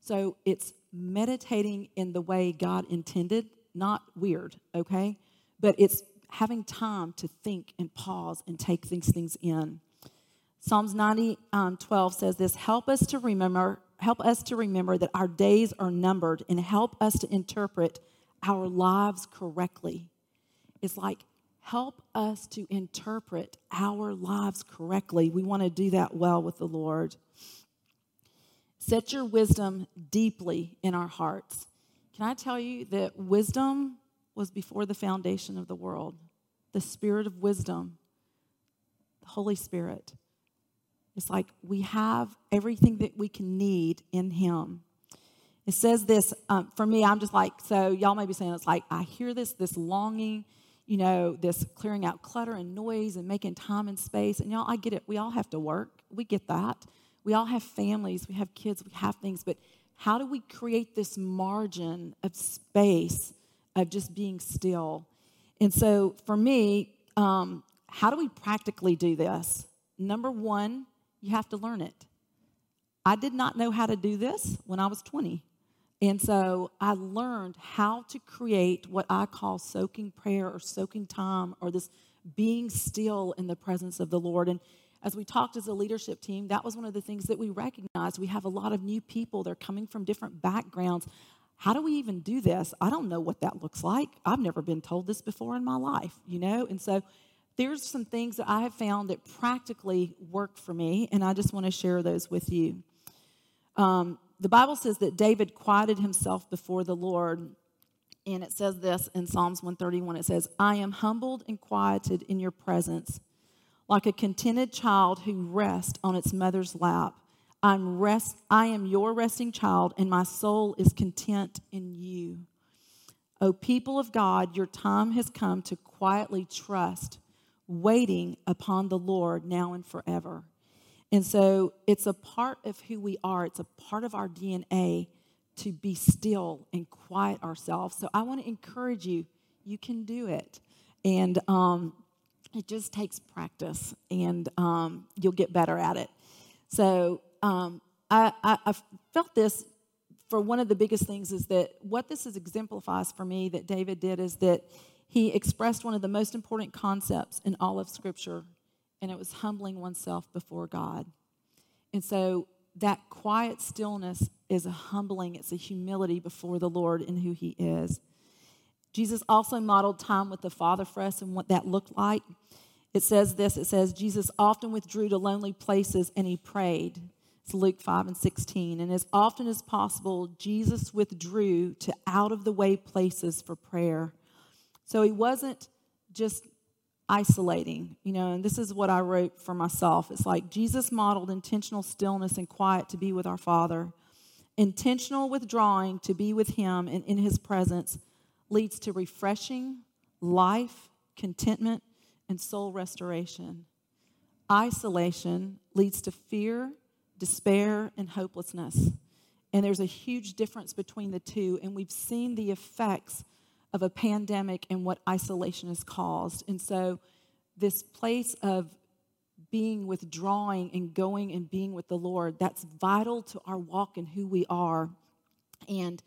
So it's meditating in the way God intended, not weird, okay? But it's having time to think and pause and take these things in. Psalms 90, um, 12 says this help us to remember help us to remember that our days are numbered and help us to interpret our lives correctly it's like help us to interpret our lives correctly. We want to do that well with the Lord. Set your wisdom deeply in our hearts. Can I tell you that wisdom was before the foundation of the world? The spirit of wisdom, the Holy Spirit. It's like we have everything that we can need in Him. It says this um, for me, I'm just like, so y'all may be saying, it's like, I hear this, this longing you know, this clearing out clutter and noise and making time and space. And y'all, I get it. We all have to work. We get that. We all have families. We have kids. We have things. But how do we create this margin of space of just being still? And so for me, um, how do we practically do this? Number one, you have to learn it. I did not know how to do this when I was 20. And so I learned how to create what I call soaking prayer or soaking time or this being still in the presence of the Lord. And as we talked as a leadership team, that was one of the things that we recognized. We have a lot of new people, they're coming from different backgrounds. How do we even do this? I don't know what that looks like. I've never been told this before in my life, you know? And so there's some things that I have found that practically work for me, and I just want to share those with you. Um, the Bible says that David quieted himself before the Lord. And it says this in Psalms 131 it says, I am humbled and quieted in your presence, like a contented child who rests on its mother's lap. I'm rest, I am your resting child, and my soul is content in you. O people of God, your time has come to quietly trust, waiting upon the Lord now and forever. And so it's a part of who we are, it's a part of our DNA to be still and quiet ourselves. So I want to encourage you, you can do it. And um, it just takes practice, and um, you'll get better at it. So um, I, I, I felt this for one of the biggest things is that what this is exemplifies for me that David did is that he expressed one of the most important concepts in all of Scripture, and it was humbling oneself before God. And so that quiet stillness is a humbling, it's a humility before the Lord and who He is. Jesus also modeled time with the Father for us and what that looked like. It says this it says, Jesus often withdrew to lonely places and he prayed. It's Luke 5 and 16. And as often as possible, Jesus withdrew to out of the way places for prayer. So he wasn't just isolating, you know, and this is what I wrote for myself. It's like Jesus modeled intentional stillness and quiet to be with our Father. Intentional withdrawing to be with Him and in His presence leads to refreshing, life, contentment, and soul restoration. Isolation leads to fear, despair, and hopelessness. And there's a huge difference between the two, and we've seen the effects of a pandemic and what isolation has caused. And so, this place of being withdrawing and going and being with the Lord, that's vital to our walk and who we are. And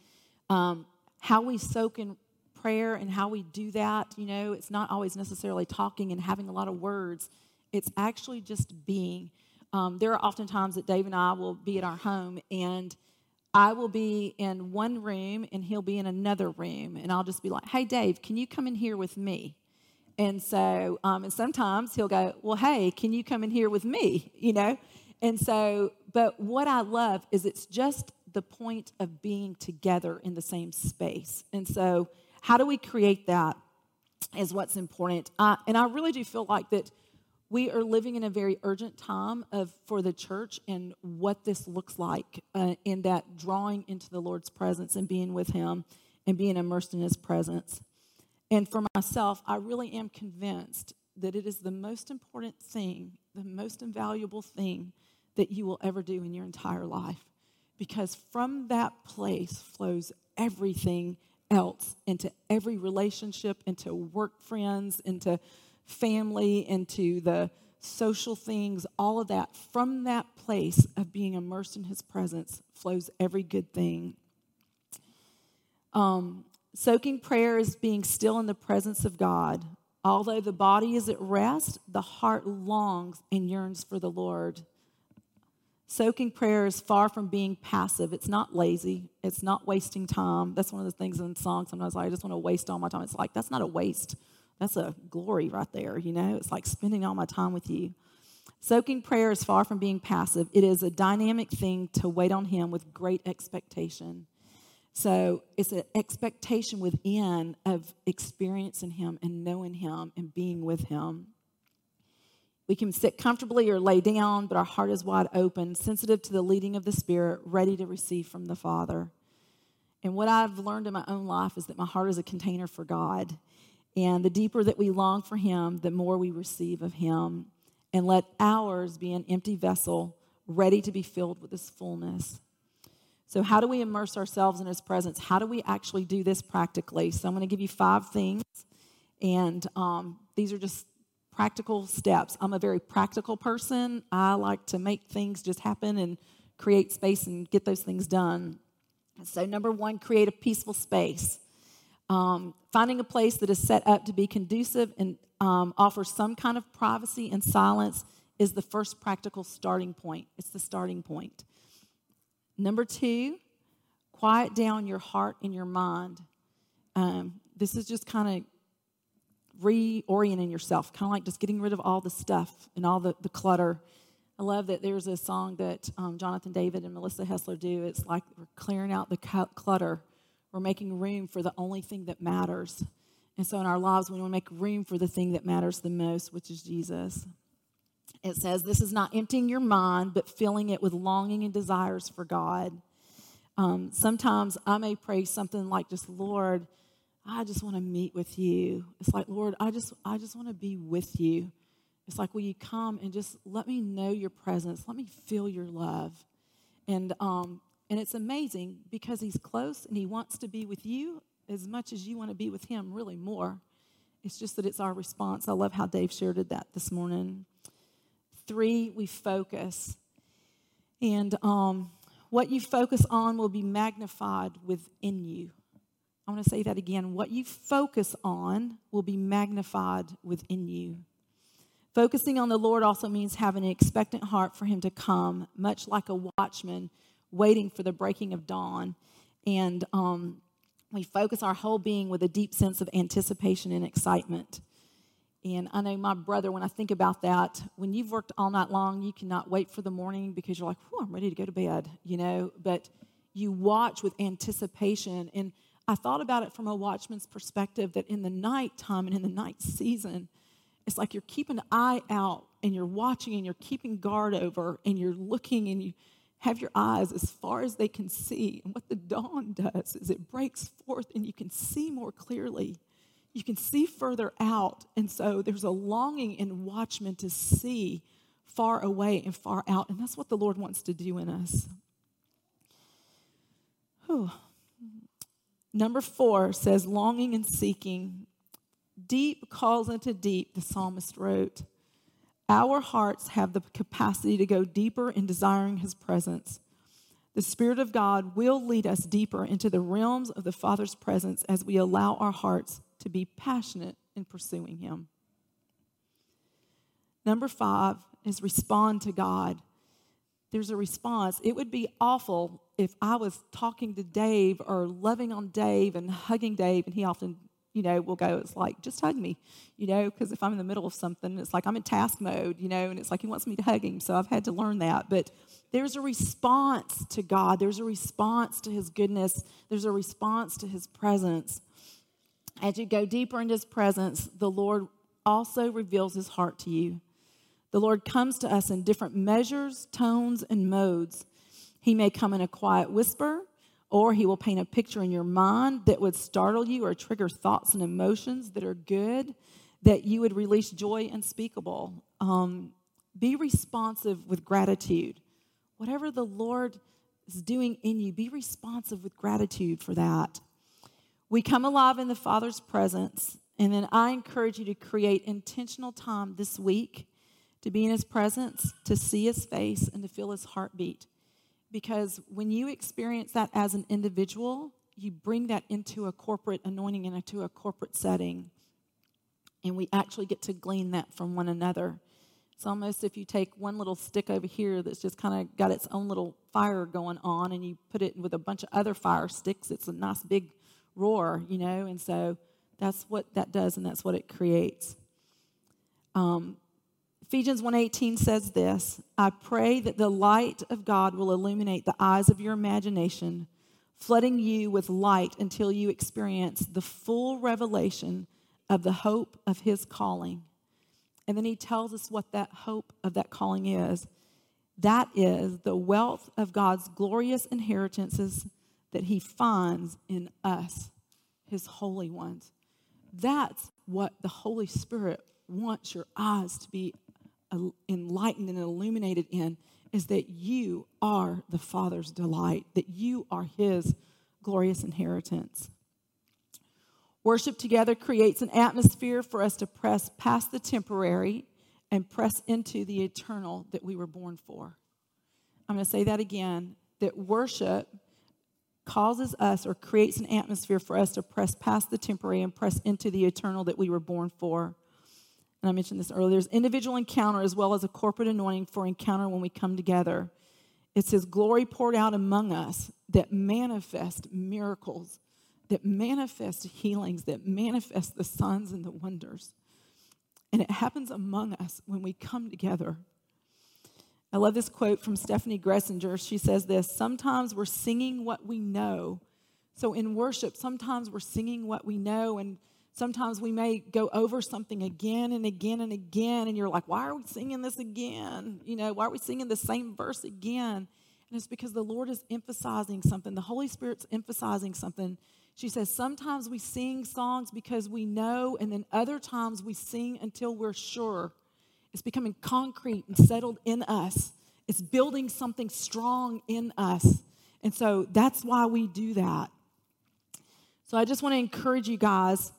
um, how we soak in prayer and how we do that, you know, it's not always necessarily talking and having a lot of words, it's actually just being. Um, there are often times that Dave and I will be at our home and I will be in one room and he'll be in another room. And I'll just be like, hey, Dave, can you come in here with me? And so, um, and sometimes he'll go, well, hey, can you come in here with me? You know? And so, but what I love is it's just the point of being together in the same space. And so, how do we create that is what's important. Uh, and I really do feel like that we are living in a very urgent time of for the church and what this looks like uh, in that drawing into the Lord's presence and being with Him and being immersed in His presence. And for myself, I really am convinced that it is the most important thing, the most invaluable thing that you will ever do in your entire life. Because from that place flows everything else into every relationship, into work friends, into family, into the social things, all of that. From that place of being immersed in His presence flows every good thing. Um, soaking prayer is being still in the presence of God. Although the body is at rest, the heart longs and yearns for the Lord. Soaking prayer is far from being passive. It's not lazy. It's not wasting time. That's one of the things in songs sometimes like, I just want to waste all my time. It's like, that's not a waste. That's a glory right there, you know? It's like spending all my time with you. Soaking prayer is far from being passive. It is a dynamic thing to wait on Him with great expectation. So it's an expectation within of experiencing Him and knowing Him and being with Him. We can sit comfortably or lay down, but our heart is wide open, sensitive to the leading of the Spirit, ready to receive from the Father. And what I've learned in my own life is that my heart is a container for God. And the deeper that we long for Him, the more we receive of Him. And let ours be an empty vessel, ready to be filled with His fullness. So, how do we immerse ourselves in His presence? How do we actually do this practically? So, I'm going to give you five things. And um, these are just practical steps. I'm a very practical person. I like to make things just happen and create space and get those things done. So, number one, create a peaceful space. Um, finding a place that is set up to be conducive and um, offers some kind of privacy and silence is the first practical starting point. It's the starting point. Number two, quiet down your heart and your mind. Um, this is just kind of reorienting yourself, kind of like just getting rid of all the stuff and all the, the clutter. I love that there's a song that um, Jonathan David and Melissa Helser do. It's like we're clearing out the clutter, we're making room for the only thing that matters. And so in our lives, we want to make room for the thing that matters the most, which is Jesus. It says, This is not emptying your mind, but filling it with longing and desires for God. Um, sometimes I may pray something like, just Lord, I just want to meet with you. It's like, Lord, I just I just want to be with you. It's like, will you come and just let me know your presence? Let me feel your love. And um, and it's amazing because he's close and he wants to be with you as much as you want to be with him, really more. It's just that it's our response. I love how Dave shared that this morning. Three, we focus. And um, what you focus on will be magnified within you. I want to say that again. What you focus on will be magnified within you. Focusing on the Lord also means having an expectant heart for Him to come, much like a watchman waiting for the breaking of dawn. And um, we focus our whole being with a deep sense of anticipation and excitement. And I know my brother, when I think about that, when you've worked all night long, you cannot wait for the morning because you're like, I'm ready to go to bed, you know? But you watch with anticipation. And I thought about it from a watchman's perspective that in the nighttime and in the night season, it's like you're keeping an eye out and you're watching and you're keeping guard over and you're looking and you have your eyes as far as they can see. And what the dawn does is it breaks forth and you can see more clearly. You can see further out. And so there's a longing in watchmen to see far away and far out. And that's what the Lord wants to do in us. Whew. Number four says longing and seeking. Deep calls into deep, the psalmist wrote. Our hearts have the capacity to go deeper in desiring his presence. The Spirit of God will lead us deeper into the realms of the Father's presence as we allow our hearts to be passionate in pursuing him. Number five is respond to God. There's a response. It would be awful if I was talking to Dave or loving on Dave and hugging Dave, and he often you know, will go, it's like, just hug me, you know, because if I'm in the middle of something, it's like I'm in task mode, you know, and it's like he wants me to hug him. So I've had to learn that. But there's a response to God, there's a response to his goodness, there's a response to his presence. As you go deeper into his presence, the Lord also reveals his heart to you. The Lord comes to us in different measures, tones, and modes. He may come in a quiet whisper, or he will paint a picture in your mind that would startle you or trigger thoughts and emotions that are good, that you would release joy unspeakable. Um, be responsive with gratitude. Whatever the Lord is doing in you, be responsive with gratitude for that. We come alive in the Father's presence, and then I encourage you to create intentional time this week to be in His presence, to see His face, and to feel His heartbeat. Because when you experience that as an individual, you bring that into a corporate anointing and into a corporate setting. And we actually get to glean that from one another. It's almost if you take one little stick over here that's just kind of got its own little fire going on and you put it with a bunch of other fire sticks, it's a nice big roar, you know? And so that's what that does and that's what it creates. Um, Ephesians 1:18 says this, I pray that the light of God will illuminate the eyes of your imagination, flooding you with light until you experience the full revelation of the hope of his calling. And then he tells us what that hope of that calling is. That is the wealth of God's glorious inheritances that he finds in us, his holy ones. That's what the Holy Spirit wants your eyes to be enlightened and illuminated in is that you are the Father's delight, that you are His glorious inheritance. Worship together creates an atmosphere for us to press past the temporary and press into the eternal that we were born for. I'm going to say that again that worship causes us or creates an atmosphere for us to press past the temporary and press into the eternal that we were born for and I mentioned this earlier, there's individual encounter as well as a corporate anointing for encounter when we come together. It's His glory poured out among us that manifest miracles, that manifest healings, that manifest the signs and the wonders. And it happens among us when we come together. I love this quote from Steffany Gretzinger. She says this Sometimes we're singing what we know. So in worship, sometimes we're singing what we know, and Sometimes we may go over something again and again and again, and you're like, why are we singing this again? You know, why are we singing the same verse again? And it's because the Lord is emphasizing something. The Holy Spirit's emphasizing something She says, Sometimes we sing songs because we know, and then other times we sing until we're sure. It's becoming concrete and settled in us, it's building something strong in us. And so that's why we do that. So I just want to encourage you guys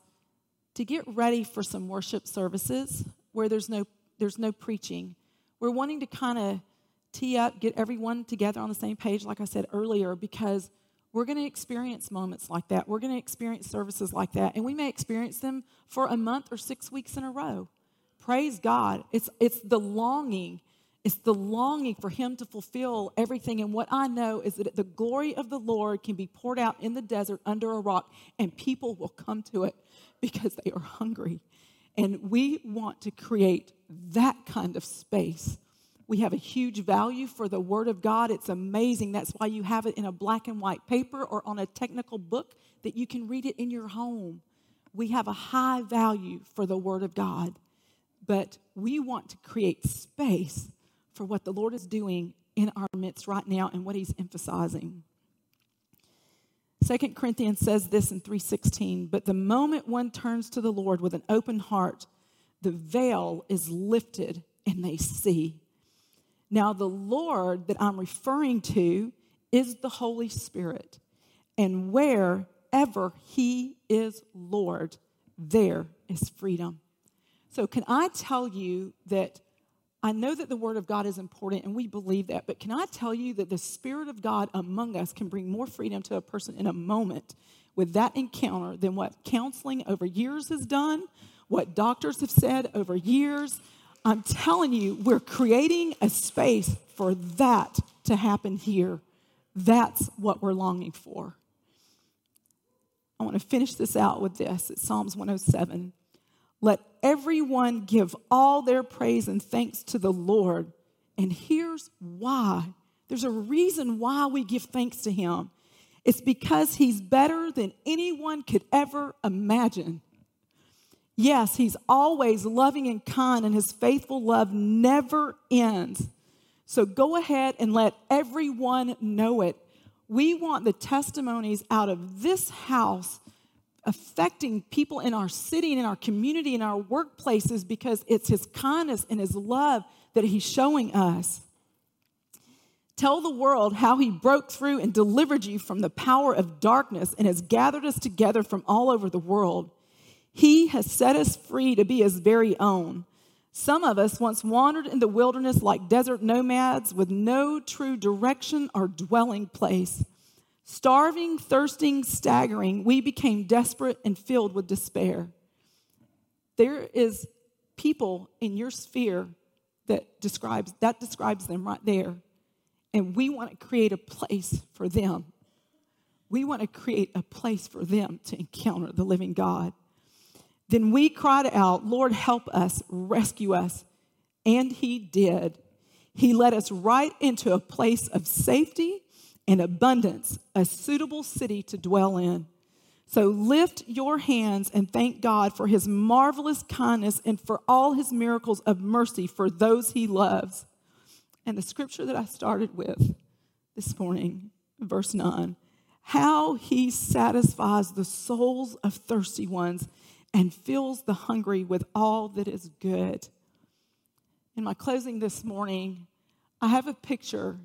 to get ready for some worship services where there's no there's no preaching. We're wanting to kind of tee up, get everyone together on the same page, like I said earlier, because we're going to experience moments like that. We're going to experience services like that, and we may experience them for a month or six weeks in a row. Praise God. It's, it's the longing. It's the longing for Him to fulfill everything. And what I know is that the glory of the Lord can be poured out in the desert under a rock, and people will come to it because they are hungry. And we want to create that kind of space we have a huge value for the Word of God. It's amazing. That's why you have it in a black and white paper or on a technical book that you can read it in your home. We have a high value for the Word of God, but we want to create space for what the Lord is doing in our midst right now and what He's emphasizing. Second Corinthians says this in 3:16, but the moment one turns to the Lord with an open heart, the veil is lifted and they see. Now, the Lord that I'm referring to is the Holy Spirit. And wherever He is Lord, there is freedom. So, can I tell you that I know that the Word of God is important and we believe that, but can I tell you that the Spirit of God among us can bring more freedom to a person in a moment with that encounter than what counseling over years has done, what doctors have said over years, I'm telling you, we're creating a space for that to happen here. That's what we're longing for. I want to finish this out with this. It's Psalms 107. Let everyone give all their praise and thanks to the Lord. And here's why there's a reason why we give thanks to Him. It's because He's better than anyone could ever imagine. Yes, he's always loving and kind, and his faithful love never ends. So go ahead and let everyone know it. We want the testimonies out of this house affecting people in our city and in our community and our workplaces because it's his kindness and his love that he's showing us. Tell the world how he broke through and delivered you from the power of darkness and has gathered us together from all over the world. He has set us free to be his very own. Some of us once wandered in the wilderness like desert nomads with no true direction or dwelling place. Starving, thirsting, staggering, we became desperate and filled with despair. There is people in your sphere that describes that describes them right there. And we want to create a place for them. We want to create a place for them to encounter the living God. Then we cried out, Lord, help us, rescue us. And he did. He led us right into a place of safety and abundance, a suitable city to dwell in. So lift your hands and thank God for his marvelous kindness and for all his miracles of mercy for those he loves. And the scripture that I started with this morning, verse 9 how he satisfies the souls of thirsty ones and fills the hungry with all that is good. In my closing this morning, I have a picture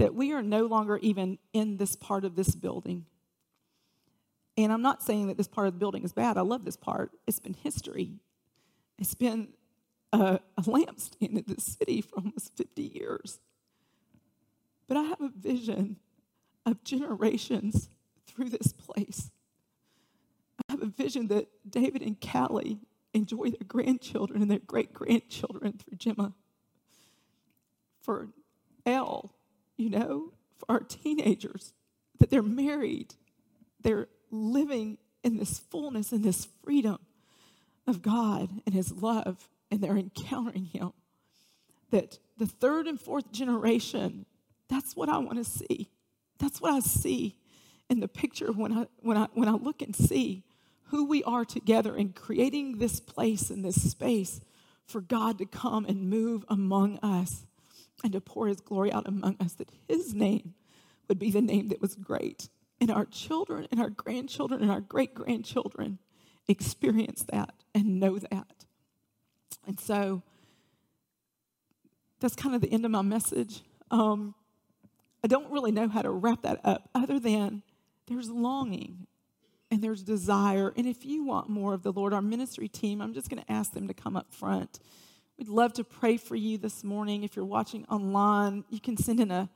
that we are no longer even in this part of this building. And I'm not saying that this part of the building is bad. I love this part. It's been history. It's been a, a lampstand in this city for almost 50 years. But I have a vision of generations through this place I have a vision that David and Callie enjoy their grandchildren and their great grandchildren through Gemma. For Elle, you know, for our teenagers, that they're married, they're living in this fullness and this freedom of God and His love, and they're encountering Him. That the third and fourth generation, that's what I want to see. That's what I see in the picture when I, when I, when I look and see who we are together in creating this place and this space for God to come and move among us and to pour his glory out among us, that his name would be the name that was great and our children and our grandchildren and our great grandchildren experience that and know that. And so that's kind of the end of my message. Um, I don't really know how to wrap that up other than there's longing and there's desire. And if you want more of the Lord, our ministry team, I'm just going to ask them to come up front. We'd love to pray for you this morning. If you're watching online, you can send in a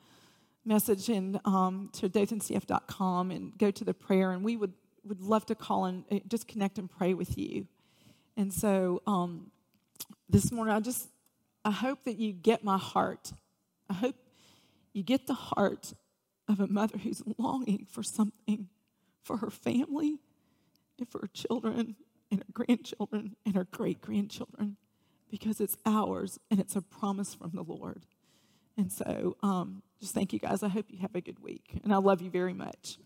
message in, um, to dathancf.com and go to the prayer, and we would, would love to call and uh, just connect and pray with you. And so um, this morning, I just, I hope that you get my heart. I hope you get the heart of a mother who's longing for something for her family and for her children and her grandchildren and her great grandchildren because it's ours and it's a promise from the Lord. And so um, just thank you guys. I hope you have a good week. And I love you very much.